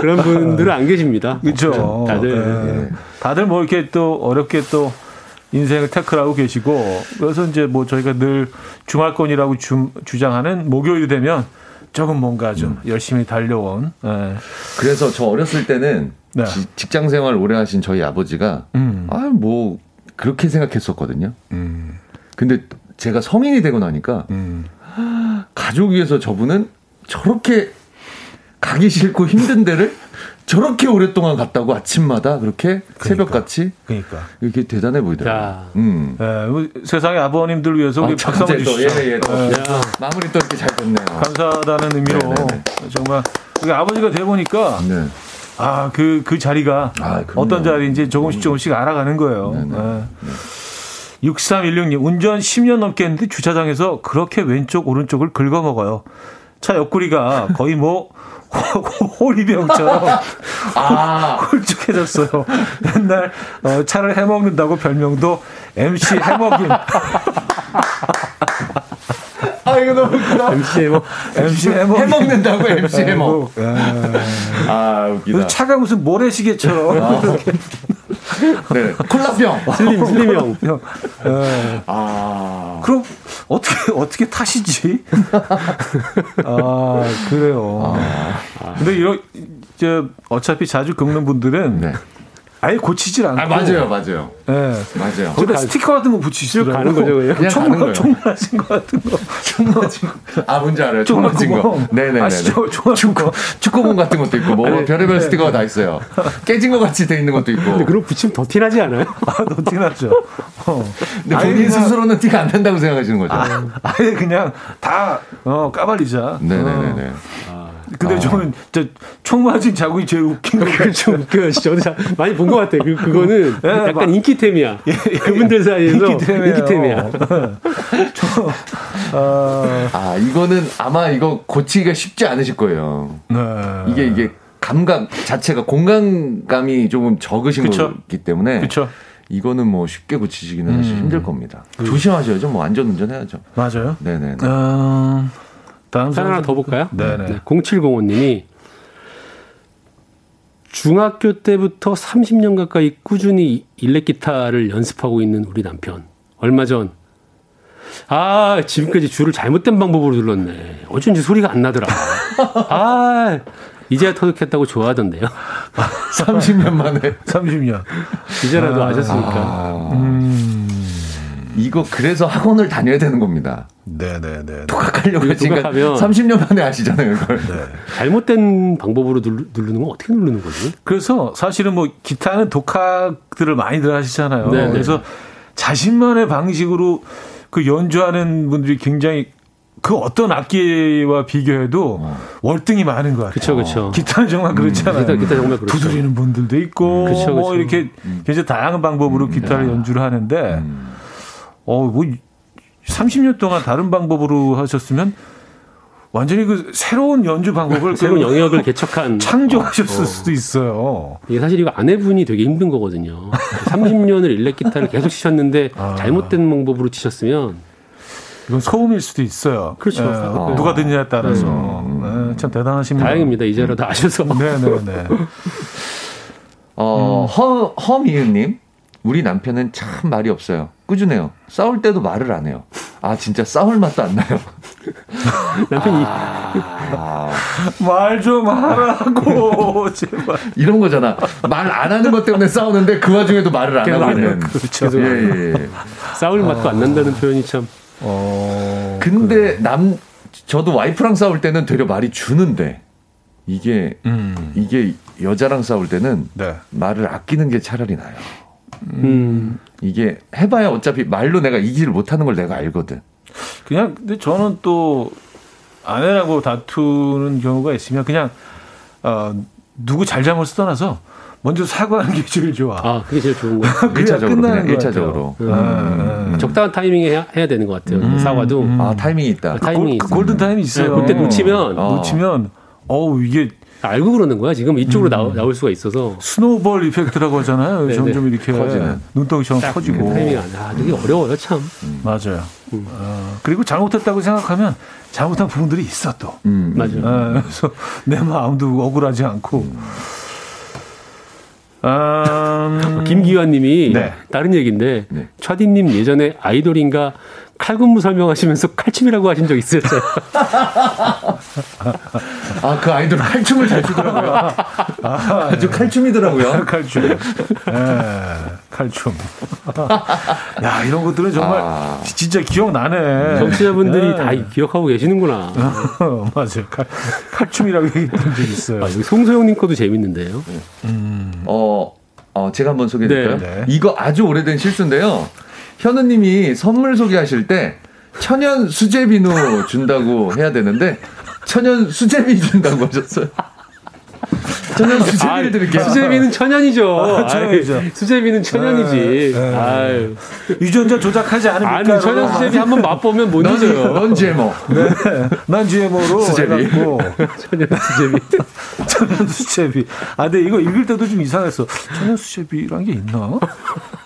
S3: 그런 분들은 안 계십니다.
S1: 그렇죠.
S3: 다들.
S1: 예. 다들 뭐 이렇게 또 어렵게 또 인생을 태클하고 계시고 그래서 이제 뭐 저희가 늘 주말권이라고 주, 주장하는 목요일 되면 조금 뭔가 좀 열심히 달려온 예.
S2: 그래서 저 어렸을 때는
S1: 네.
S2: 지- 직장 생활 오래 하신 저희 아버지가
S1: 음.
S2: 아뭐 그렇게 생각했었거든요.
S1: 음,
S2: 근데 제가 성인이 되고 나니까
S1: 음.
S2: 가족 위해서 저분은 저렇게 가기 싫고 힘든 데를 저렇게 오랫동안 갔다고 아침마다 그렇게 새벽같이
S1: 그러니까
S2: 이렇게 대단해 보이더라고요.
S3: 야.
S2: 음.
S1: 예, 세상의 아버님들 위해서 우리
S2: 아,
S1: 박수 한번 주시죠.
S2: 예, 예, 또.
S1: 예,
S3: 야,
S2: 마무리 또 이렇게 잘 됐네요.
S1: 감사하다는 의미로
S2: 네네네.
S1: 정말 우리 아버지가 돼 보니까
S2: 네.
S1: 아그그 자리가
S2: 아.
S1: 어떤 자리인지 조금씩 조금씩 알아가는 거예요.
S2: 네네.
S1: 예. 6316님 운전 10년 넘게 했는데 주차장에서 그렇게 왼쪽 오른쪽을 긁어 먹어요. 차 옆구리가 거의 뭐 호리병처럼
S2: 아,
S1: 홀쭉해졌어요. 맨날 어, 차를 해먹는다고 별명도 MC 해먹임.
S2: 아 이거 너무 웃기다.
S3: MC 뭐
S1: MC 해먹임.
S2: 해먹는다고 MC 해먹.
S1: 예.
S2: 아 웃기다.
S1: 차가 무슨 모래시계처럼
S2: 네. 콜라병.
S3: 슬림 슬림 형.
S1: 예.
S2: 아.
S1: 그럼 어떻게 어떻게 타시지? 아 그래요. 근데 이런 저 어차피 자주 긁는 분들은
S2: 네.
S1: 아예 고치질 않고.
S2: 아 맞아요, 맞아요,
S1: 예.
S2: 맞아요.
S1: 거기다 스티커 같은 거 붙이시더라고.
S3: 가는 거죠, 그냥?
S2: 그냥 가는 거예요.
S1: 총 맞은 거 같은 거.
S2: 총 맞은 거. 아 뭔지 알아요. 총 맞은 거. 네네네.
S1: 아시죠? 조그만
S2: 축구 축구공 같은 것도 있고 뭐
S1: 네.
S2: 별의별 스티커가 다 있어요. 깨진 것 같이 돼 있는 것도 있고.
S3: 근데 그런 붙이면 더 티나지 않아요?
S1: 아, 너 티났죠. 어.
S2: 근데 본인
S1: 그냥-
S2: 스스로는 티가 안 난다고 생각하시는 거죠.
S1: 아, 아예 그냥 다 어, 까발리자.
S2: 네네네네.
S1: 어. 근데 저는 저총 맞은 자국이 제일 웃긴 거
S3: 그좀 그, 저도 자- 많이 본 것 같아요. 그, 그거는
S1: 예,
S3: 약간
S1: 막-
S3: 인기템이야. 그분들 사이에서
S1: 인기템이에요.
S3: 인기템이야.
S1: 어,
S2: 아 이거는 아마 이거 고치기가 쉽지 않으실 거예요.
S1: 네.
S2: 이게 이게 감각 자체가 공간감이 조금 적으신
S1: 그쵸.
S2: 거기 때문에
S1: 그쵸.
S2: 이거는 뭐 쉽게 고치시기는 사실 음. 힘들 겁니다. 음. 조심하셔야죠. 뭐 안전 운전 해야죠.
S1: 맞아요.
S2: 네네. 어,
S3: 다음 사연 하나 더 볼까요? 네네. 네. 0705님이 중학교 때부터 30년 가까이 꾸준히 일렉 기타를 연습하고 있는 우리 남편. 얼마 전, 아, 지금까지 줄을 잘못된 방법으로 눌렀네. 어쩐지 소리가 안 나더라. 아, 이제야 터득했다고 좋아하던데요.
S2: 30년 만에.
S1: 30년.
S3: 이제라도 아, 셨으니까 아, 음.
S2: 이거 그래서 학원을 다녀야 되는 겁니다.
S1: 네네네.
S2: 독학하려고 하시니까 30년 만에 아시잖아요, 그걸. 네.
S3: 잘못된 방법으로 누르, 는 건 어떻게 누르는 거지?
S1: 그래서 사실은 뭐 기타는 독학들을 많이들 하시잖아요. 네네. 그래서 자신만의 방식으로 그 연주하는 분들이 굉장히 그 어떤 악기와 비교해도 어. 월등히 많은 것 같아요.
S3: 그렇죠, 그렇죠.
S1: 기타는 정말 그렇잖아요.
S3: 기타, 기타 정말 그렇죠.
S1: 두드리는 분들도 있고, 그쵸, 뭐 이렇게 음. 굉장히 다양한 방법으로 음. 기타를 네. 연주를 하는데, 음. 어 뭐 30년 동안 다른 방법으로 하셨으면 완전히 그 새로운 연주 방법을
S3: 새로운 영역을 개척한
S1: 창조하셨을 어. 수도 있어요.
S3: 이게 사실 이거 아내분이 되게 힘든 거거든요. 30년을 일렉 기타를 계속 치셨는데 아. 잘못된 방법으로 치셨으면
S1: 이건 소음일 수도 있어요.
S3: 그렇죠. 네,
S1: 아. 누가 듣느냐에 따라서 음. 네, 참 대단하십니다.
S3: 다행입니다. 이제라도 아셔서.
S1: 네네네. 네, 네.
S2: 어, 음. 허, 허미은님, 우리 남편은 참 말이 없어요. 꾸준해요. 싸울 때도 말을 안 해요. 아, 진짜 싸울 맛도 안 나요.
S3: 남편이.
S1: 아, 말 좀 하라고, 제발.
S2: 이런 거잖아. 말 안 하는 것 때문에 싸우는데 그 와중에도 말을 안 하고 있는.
S3: 그렇죠. 예, 예, 예. 싸울 맛도 아. 안 난다는 표현이 참. 어.
S2: 근데 그래. 남, 저도 와이프랑 싸울 때는 되려 말이 주는데, 이게, 음. 이게 여자랑 싸울 때는 네. 말을 아끼는 게 차라리 나요. 음. 이게 해봐야 어차피 말로 내가 이기를 못하는 걸 내가 알거든.
S1: 그냥 근데 저는 또 아내라고 다투는 경우가 있으면 그냥 어 누구 잘잘못을 떠나서 먼저 사과하는 게 제일 좋아.
S3: 아, 그게 제일 좋은 거예요.
S2: 1차적으로. 끝나는 1차적으로.
S3: 음. 음. 음. 적당한 타이밍에 해야, 해야, 되는 것 같아요. 음. 사과도.
S2: 아, 타이밍이 있다.
S3: 타이밍이
S1: 그, 골든 타임이 있어요.
S3: 네, 그때 놓치면.
S1: 어. 놓치면, 어우, 이게
S3: 알고 그러는 거야. 지금 이쪽으로 음. 나올 수가 있어서.
S1: 스노우볼 이펙트라고 하잖아요. 네네. 점점 이렇게 커지는. 눈덩이처럼 커지고.
S3: 그 타이밍 안 아, 되게 어려워요, 참.
S1: 음. 맞아요. 음. 어, 그리고 잘못했다고 생각하면 잘못한 부분들이 있어 또.
S3: 음. 맞아요.
S1: 어, 그래서 내 마음도 억울하지 않고. 음.
S3: 음... 김기환님이 네. 다른 얘기인데 네. 차디님 예전에 아이돌인가 칼군무 설명하시면서 칼춤이라고 하신 적 있었죠?
S2: 아, 그 아이돌 칼춤을 잘 추더라고요. 아, 주 칼춤이더라고요.
S1: 칼춤. 네, 칼춤. 야, 이런 것들은 정말 아. 진짜 기억나네.
S3: 정치자분들이 네. 다 기억하고 계시는구나.
S1: 맞아요. 칼, 칼춤이라고 얘기했던 적 있어요.
S3: 아, 여기 송소영님 거도 재밌는데요.
S2: 음. 어, 어, 제가 한번 소개해드릴까요? 네. 네. 이거 아주 오래된 실수인데요. 현우님이 선물 소개하실 때 천연 수제비누 준다고 해야 되는데 천연 수제비 준다고 하셨어요. 천연 수제비를 아, 드릴게요.
S3: 수제비는 천연이죠. 아, 천연이죠. 수제비는 천연이지. 네, 네. 아유.
S1: 유전자 조작하지 않으니까.
S3: 아니, 천연 수제비 한번 맛보면 못 잊어요.
S2: 넌 GMO.
S1: 네. 난 GMO로.
S2: 수제비.
S3: 천연 수제비.
S1: 천연 수제비. 아, 근데 이거 읽을 때도 좀 이상했어. 천연 수제비란 게 있나?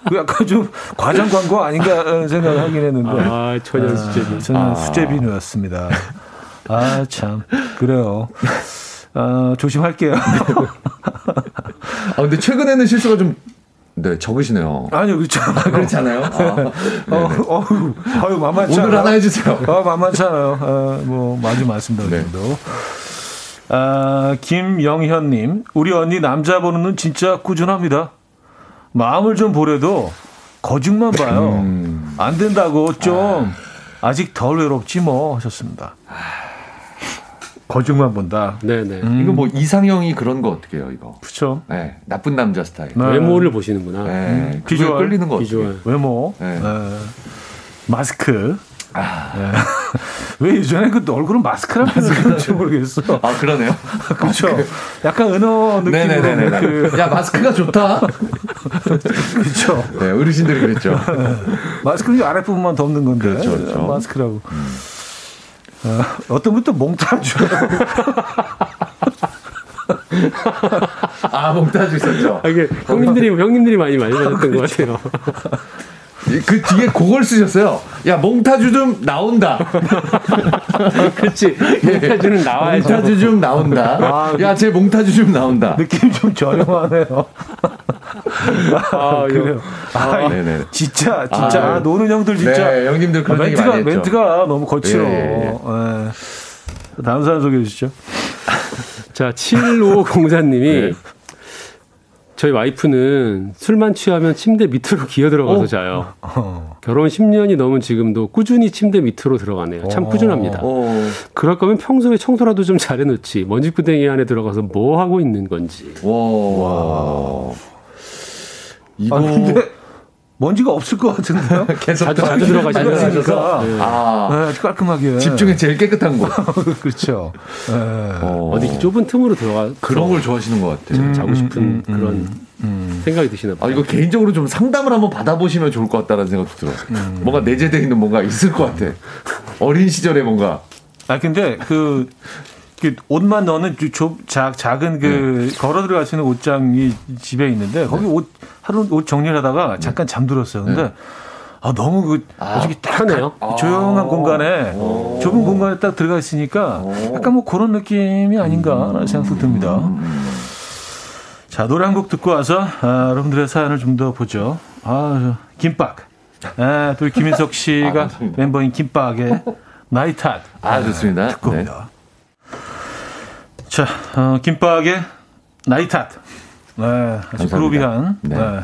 S1: 그 약간 좀 과장 광고 아닌가 생각을 하긴 했는데.
S3: 아, 천연 수제비.
S1: 천연 아. 수제비누였습니다. 아, 참. 그래요. 어, 조심할게요.
S2: 아, 근데 최근에는 실수가 좀 네, 적으시네요.
S1: 아니요, 그렇죠.
S2: 아, 그렇지 않아요? 아,
S1: 어, 어, 아유, 만만치
S2: 오늘 하나 해주세요.
S1: 아, 만만치 않아요. 아, 뭐, 마주 많습니다, 네. 정도. 아, 김영현님, 우리 언니 남자 번호는 진짜 꾸준합니다. 마음을 좀 보래도 거짓만 봐요. 음. 안 된다고 좀 아. 아직 덜 외롭지 뭐 하셨습니다. 거짓말 본다.
S3: 네네.
S2: 음. 이거 뭐 이상형이 그런 거 어떻게 해요, 이거?
S1: 그쵸.
S2: 네. 나쁜 남자 스타일.
S3: 네. 외모를 보시는구나. 네.
S2: 음. 비주얼 끌리는 거
S3: 비주얼.
S1: 외모. 네. 네. 마스크. 아. 네. 왜 예전에 그 얼굴은 마스크란 표현을 모르겠어.
S2: 아, 그러네요.
S1: 그렇죠. 약간 은어 느낌으로.
S2: 그... 야, 마스크가 좋다.
S1: 그렇죠.
S2: 네, 어르신들이 그랬죠.
S1: 마스크는 아랫 부분만 덮는 건데.
S2: 그렇죠, 그렇죠.
S1: 마스크라고. 음. 어, 어떤 분또 몽타주.
S2: 아, 몽타주 있었죠.
S3: 아, 이게 형님들이, 형님들이 많이 말려줬던 것 같아요.
S2: 그 뒤에 그걸 쓰셨어요. 야, 몽타주 좀 나온다.
S3: 그렇지. 몽타주는 나와야죠.
S2: 몽타주 좀 나온다. 아, 야, 제 몽타주 좀 나온다.
S1: 느낌 좀 저렴하네요. 아, 그래요. 아, 네네. 진짜, 진짜. 아, 노는 형들 진짜.
S2: 네, 형님들 그런 아,
S1: 멘트가,
S2: 많이 했죠.
S1: 멘트가 너무 거칠어. 예, 예. 예. 다음 사람 소개해 주시죠.
S3: 자, 7504님이 네. 저희 와이프는 술만 취하면 침대 밑으로 기어 들어가서 어? 자요. 어. 결혼 10년이 넘은 지금도 꾸준히 침대 밑으로 들어가네요. 참 어. 꾸준합니다. 어. 그럴 거면 평소에 청소라도 좀 잘해놓지. 먼지구덩이 안에 들어가서 뭐 하고 있는 건지. 와. 와.
S1: 이거. 아, 근데 먼지가 없을 것 같은데요?
S3: 계속 자주, 자주 들어가시니까.
S1: 네. 아, 네, 아주 깔끔하게.
S2: 집 중에 제일 깨끗한 곳.
S1: 그렇죠. 네.
S3: 어. 디 좁은 틈으로 들어가.
S2: 그런 걸 좋아하시는 것 같아요.
S3: 음, 자고 싶은 음, 음, 그런 음, 음. 생각이 드시나 봐요.
S2: 아, 이거 개인적으로 좀 상담을 한번 받아보시면 좋을 것 같다는 생각도 들어요. 음. 뭔가 내재되어 있는 뭔가 있을 것 같아. 어린 시절에 뭔가.
S1: 아, 근데 그, 그 옷만 넣는 좁, 작, 작은 그 네. 걸어 들어갈 수 있는 옷장이 집에 있는데 거기 네. 옷 하루 옷 정리를 하다가 잠깐 잠들었어요. 근데 네. 아, 너무 그, 아, 솔직히 딱
S3: 편해요.
S1: 조용한 아, 공간에, 오. 좁은 공간에 딱 들어가 있으니까 오. 약간 뭐 그런 느낌이 아닌가라는 음. 생각도 듭니다. 음. 자, 노래 한 곡 듣고 와서, 아, 여러분들의 사연을 좀 더 보죠. 아, 김밥. 아, 또 김인석 씨가 아, 멤버인 김밥의 나이탓.
S2: 아, 좋습니다.
S1: 듣고 네. 옵니다. 자, 어, 김밥의 나이탓. 네, 아주 그루비한. 네. 네.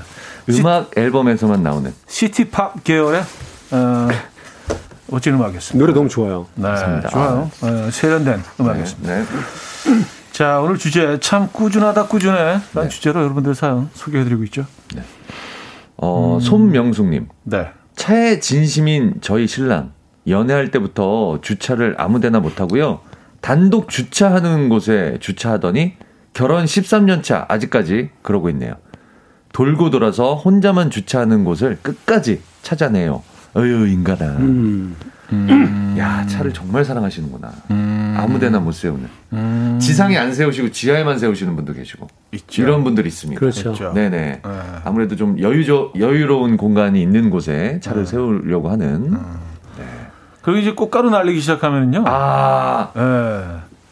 S2: 음악 시, 앨범에서만 나오는
S1: 시티팝 계열의 어, 멋진 음악이었습니다.
S3: 노래 너무 좋아요.
S1: 네, 맞습니다. 좋아요. 아. 어, 세련된 음악이었습니다. 네, 네. 자, 오늘 주제 참 꾸준하다 꾸준해. 라는 네. 주제로 여러분들 사연 소개해드리고 있죠. 네.
S2: 어, 음. 손명숙님. 네. 차에 진심인 저희 신랑. 연애할 때부터 주차를 아무데나 못하고요. 단독 주차하는 곳에 주차하더니 결혼 13년 차 아직까지 그러고 있네요. 돌고 돌아서 혼자만 주차하는 곳을 끝까지 찾아내요. 어휴, 인간아. 음. 음. 야, 차를 정말 사랑하시는구나. 음. 아무 데나 못 세우는. 음. 지상에 안 세우시고 지하에만 세우시는 분도 계시고. 있죠. 이런 분들이 있습니다.
S3: 그렇죠. 그렇죠.
S2: 네네. 네. 아무래도 좀 여유조, 여유로운 공간이 있는 곳에 차를 네. 세우려고 하는. 음.
S1: 네. 그리고 이제 꽃가루 날리기 시작하면요. 아. 네.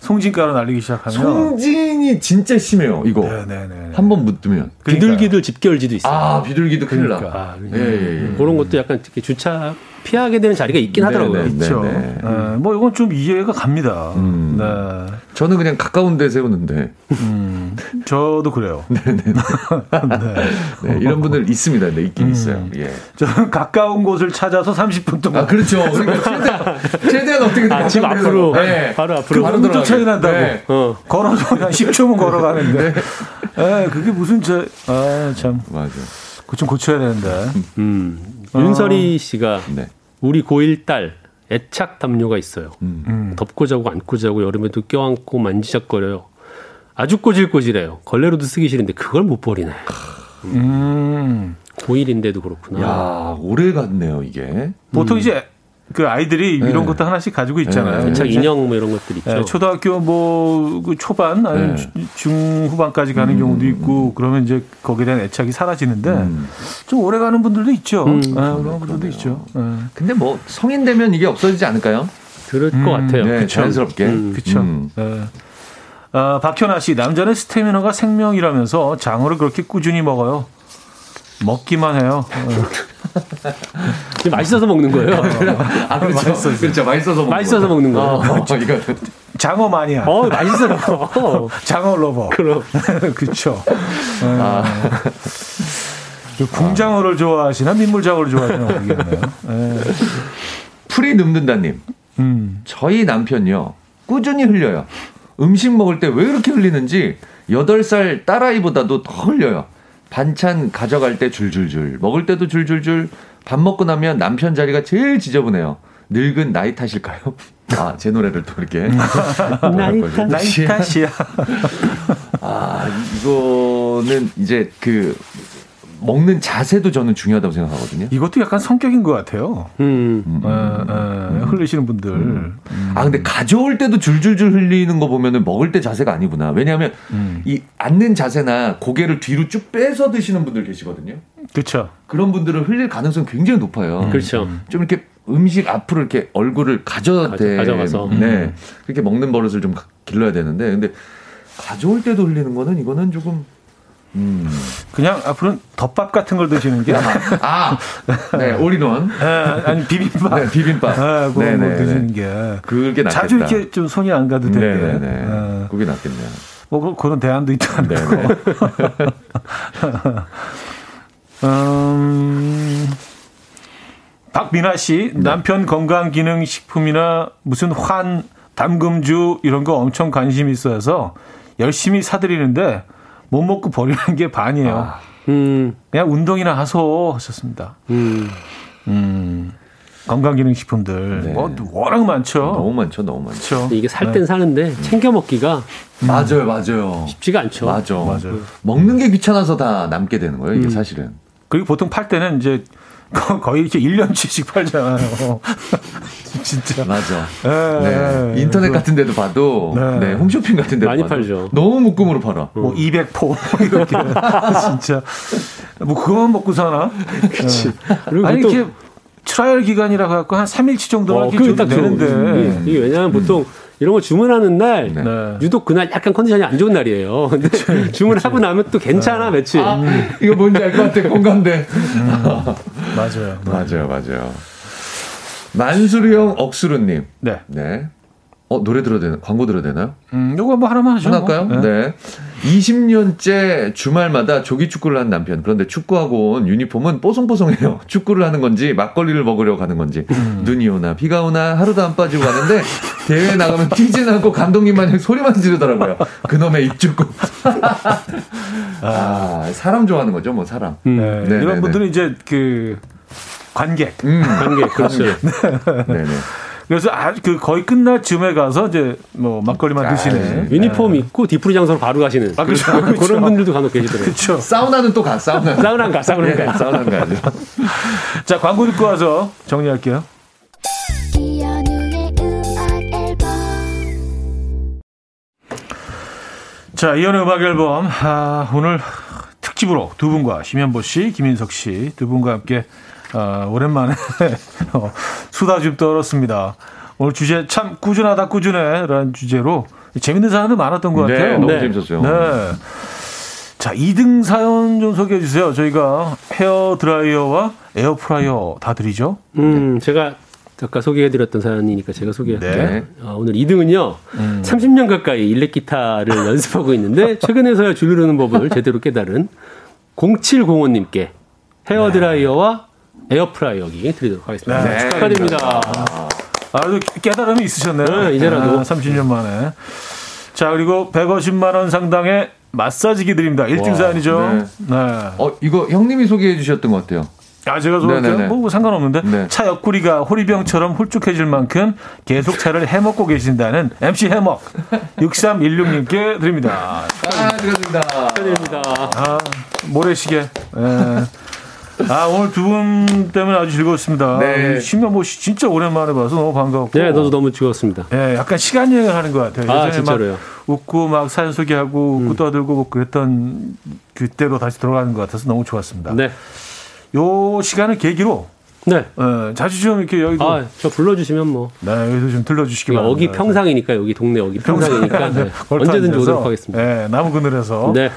S1: 송진가루 날리기 시작하면
S2: 송진 이 진짜 심해요. 이거
S1: 네네네.
S2: 한번 묻으면
S3: 비둘기들 집결지도 있어요.
S2: 아 비둘기도 큰일 그러니까. 나.
S3: 아, 예, 예, 예. 그런 것도 약간 주차 피하게 되는 자리가 있긴 하더라고요.
S1: 그렇죠. 네, 뭐 이건 좀 이해가 갑니다. 음. 네.
S2: 저는 그냥 가까운 데 세우는데. 음.
S1: 저도 그래요.
S2: 네네. 네. 네, 이런 분들 있습니다. 네, 있긴 음. 있어요. 예.
S1: 저는 가까운 곳을 찾아서 30분 동안.
S2: 아, 그렇죠. 그러니까 최대한, 최대한 어떻게
S3: 아, 집 앞으로. 네. 바로 앞으로.
S1: 바로 그 차이 난다고. 네. 어. 걸어서 그냥 10초 면 걸어가는데. 네. 네. 그게 무슨 저, 아, 참.
S2: 맞아.
S1: 그거 좀 고쳐야 되는데.
S3: 음. 윤설이 씨가 네. 우리 고1 딸 애착 담요가 있어요. 음. 음. 덮고 자고 안고 자고 여름에도 껴안고 만지작거려요. 아주 꼬질꼬질해요. 걸레로도 쓰기 싫은데 그걸 못 버리네. 음. 고1인데도 그렇구나.
S2: 야, 오래 갔네요, 이게.
S1: 보통 음. 이제 그 아이들이 네. 이런 것도 하나씩 가지고 있잖아요.
S3: 네. 책 인형 뭐 이런 것들 있죠. 네.
S1: 초등학교 뭐그 초반 아니면 네. 중후반까지 가는 음. 경우도 있고 그러면 이제 거기에 대한 애착이 사라지는데 음. 좀 오래 가는 분들도 있죠. 음. 네, 그런 분들도 있죠. 네.
S2: 근데 뭐 성인 되면 이게 없어지지 않을까요?
S3: 그럴 것 같아요.
S2: 네, 자연스럽게.
S1: 그렇죠. 어, 박현아 씨 남자는 스태미너가 생명이라면서 장어를 그렇게 꾸준히 먹어요. 먹기만 해요.
S3: 맛있어서 먹는 거예요.
S2: 아, 그렇죠. 맛있어 그렇죠. 맛있어서 먹는
S3: 맛있어서 먹는 거예요. 어,
S2: 그렇죠. 이거
S1: 장어 마니아.
S3: 어, 맛있어요.
S1: 장어 lover.
S3: 그럼.
S1: 그렇죠. 아. 붕장어를 좋아하시나 민물장어를 좋아하시나 모르겠네요. 네.
S2: 풀이 눕는다님. 음. 저희 남편요 꾸준히 흘려요. 음식 먹을 때 왜 이렇게 흘리는지 8살 딸아이보다도 더 흘려요. 반찬 가져갈 때 줄줄줄, 먹을 때도 줄줄줄, 밥 먹고 나면 남편 자리가 제일 지저분해요. 늙은 나이 탓일까요? 아, 제 노래를 또 이렇게.
S3: 나이 탓.
S1: 나이 탓이야.
S2: 아, 이거는 이제 그, 먹는 자세도 저는 중요하다고 생각하거든요.
S1: 이것도 약간 성격인 것 같아요. 음. 음. 어, 어, 흘리시는 분들. 음.
S2: 아 근데 가져올 때도 줄줄줄 흘리는 거 보면은 먹을 때 자세가 아니구나. 왜냐하면 음. 이 앉는 자세나 고개를 뒤로 쭉 빼서 드시는 분들 계시거든요.
S1: 그렇죠.
S2: 그런 분들은 흘릴 가능성이 굉장히 높아요.
S3: 음. 그렇죠.
S2: 좀 이렇게 음식 앞으로 이렇게 얼굴을 가져야 돼.
S3: 가져 가서.
S2: 네. 음. 그렇게 먹는 버릇을 좀 길러야 되는데 근데 가져올 때도 흘리는 거는 이거는 조금
S1: 음. 그냥 앞으로는 덮밥 같은 걸 드시는 게.
S2: 아, 네, 올인원.
S1: 네, 아니, 비빔밥.
S2: 네, 비빔밥.
S1: 네, 그거 네, 뭐 드시는 게.
S2: 그게 낫겠다.
S1: 자주 이렇게 좀 손이 안 가도 되게. 네, 네,
S2: 네. 그게 낫겠네요.
S1: 뭐, 그런 대안도 있다는 네, 거. 음, 박민아 씨, 남편 건강 기능 식품이나 무슨 환, 담금주 이런 거 엄청 관심 있어서 열심히 사드리는데 못 먹고 버리는 게 반이에요. 아. 음. 그냥 운동이나 하소 하셨습니다. 음. 음. 건강기능식품들 네. 뭐 워낙 많죠.
S2: 너무 많죠, 너무 많죠.
S3: 이게 살땐 네. 사는데 챙겨 먹기가
S2: 음. 맞아요, 맞아요.
S3: 쉽지가 않죠.
S2: 맞아, 맞아요. 먹는 게 귀찮아서 다 남게 되는 거예요, 이게 음. 사실은.
S1: 그리고 보통 팔 때는 이제 거의 이렇게 1년치씩 팔잖아요. 진짜.
S2: 맞아. 네, 네. 인터넷 같은 데도 봐도, 네. 네. 홈쇼핑 같은 데도
S3: 많이 봐도 팔죠.
S2: 너무 묶음으로 팔아.
S1: 뭐 200포, 이렇게. 진짜. 뭐 그거만 먹고 사나?
S3: 그치.
S1: 네. 아니, 이렇게 trial 기간이라 갖고 한 3일치 정도는 어, 딱 되는데.
S3: 이게, 이게 왜냐하면 보통 음. 이런 거 주문하는 날 네. 유독 그날 약간 컨디션이 안 좋은 날이에요. 근데 그치, 주문하고 그치. 나면 또 괜찮아 네. 며칠. 아,
S2: 이거 뭔지 알 것 같아 공감돼. 음.
S1: 맞아요.
S2: 맞아요, 맞아요. 만수르형 억수루님. 네. 네. 어, 노래 들어도 되나? 광고 들어도 되나요?
S1: 음, 요거 뭐 하나만 하죠.
S2: 하나 할까요? 뭐. 네. 네. 20년째 주말마다 조기 축구를 하는 남편. 그런데 축구하고 온 유니폼은 뽀송뽀송해요. 축구를 하는 건지 막걸리를 먹으려 가는 건지. 음. 눈이 오나 비가 오나 하루도 안 빠지고 가는데 대회 나가면 뛰진 않고 감독님만 소리만 지르더라고요. 그놈의 입축구. 아, 사람 좋아하는 거죠, 뭐 사람.
S1: 음. 네. 네. 이런 네, 네. 분들은 이제 그 관객.
S3: 음. 관객, 그렇죠.
S1: 네. 네. 그래서 아주 그 거의 끝날 즈음에 가서 이제 뭐 막걸리만 아, 드시는
S3: 네. 유니폼 네. 입고 디프리 장소로 바로 가시는 아, 그렇죠. 그런 그렇죠. 분들도 간혹 계시더라고요.
S1: 그렇죠.
S2: 사우나는 또 가. 사우나.
S3: 사우나 가. 사우나 가.
S2: 네, 사우나 가죠.
S1: 자 광고 듣고 와서 정리할게요. 자, 이연의 음악 앨범. 아, 오늘 특집으로 두 분과 심현보 씨, 김인석 씨 두 분과 함께 어, 오랜만에 어, 수다 좀 떨었습니다. 오늘 주제 참 꾸준하다 꾸준해라는 주제로 재밌는 사연도 많았던 것 네, 같아요.
S2: 네, 너무 네. 재밌었어요.
S1: 네. 자, 2등 사연 좀 소개해 주세요. 저희가 헤어 드라이어와 에어 프라이어 다 드리죠.
S3: 음, 네. 제가 아까 소개해드렸던 사연이니까 제가 소개할게요. 네. 어, 오늘 2등은요, 음. 30년 가까이 일렉 기타를 연습하고 있는데, 최근에서야 줄 누르는 법을 제대로 깨달은 0705님께 헤어 드라이어와 에어프라이어기 드리도록 하겠습니다. 네. 축하드립니다.
S1: 아주 깨달음이 있으셨네요.
S3: 네, 이제라도.
S1: 아, 30년 만에. 자, 그리고 150만 원 상당의 마사지기 드립니다. 1등 사연이죠. 네. 네.
S2: 어, 이거 형님이 소개해 주셨던 것 같아요.
S1: 아, 제가 소개할게요. 뭐 상관없는데. 네. 차 옆구리가 호리병처럼 홀쭉해질 만큼 계속 차를 해먹고 계신다는 MC 해먹 6316님께 드립니다.
S2: 아, 드립니다.
S3: 축하드립니다.
S1: 아, 모래시계. 예. 아, 오늘 두 분 때문에 아주 즐거웠습니다. 네. 신명보 씨 진짜 오랜만에 봐서 너무 반가웠고.
S3: 네, 저도 너무 즐거웠습니다.
S1: 예, 약간 시간 여행을 하는 것 같아요.
S3: 아, 진짜로요. 막
S1: 웃고 막 사연 소개하고 웃고 음. 떠들고 뭐 그랬던 그때로 다시 돌아가는 것 같아서 너무 좋았습니다.
S3: 네.
S1: 요 시간을 계기로 네. 어, 자주 좀 이렇게 여기도.
S3: 아, 저 불러주시면 뭐.
S1: 네, 여기서 좀 들러주시기 바랍니다.
S3: 여기 평상이니까, 여기 동네 여기 평상이니까. 네. 언제든지 오도록 하겠습니다.
S1: 네, 나무 그늘에서. 네.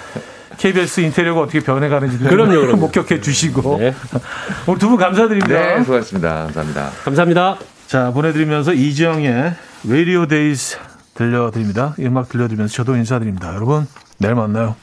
S1: KBS 인테리어가 어떻게 변해가는지
S3: 그럼요, 그럼
S1: 목격해 주시고 네. 오늘 두 분 감사드립니다.
S2: 네, 수고하셨습니다. 감사합니다.
S3: 감사합니다.
S1: 자 보내드리면서 이지영의 Radio Days 들려드립니다. 이 음악 들려드리면서 저도 인사드립니다. 여러분 내일 만나요.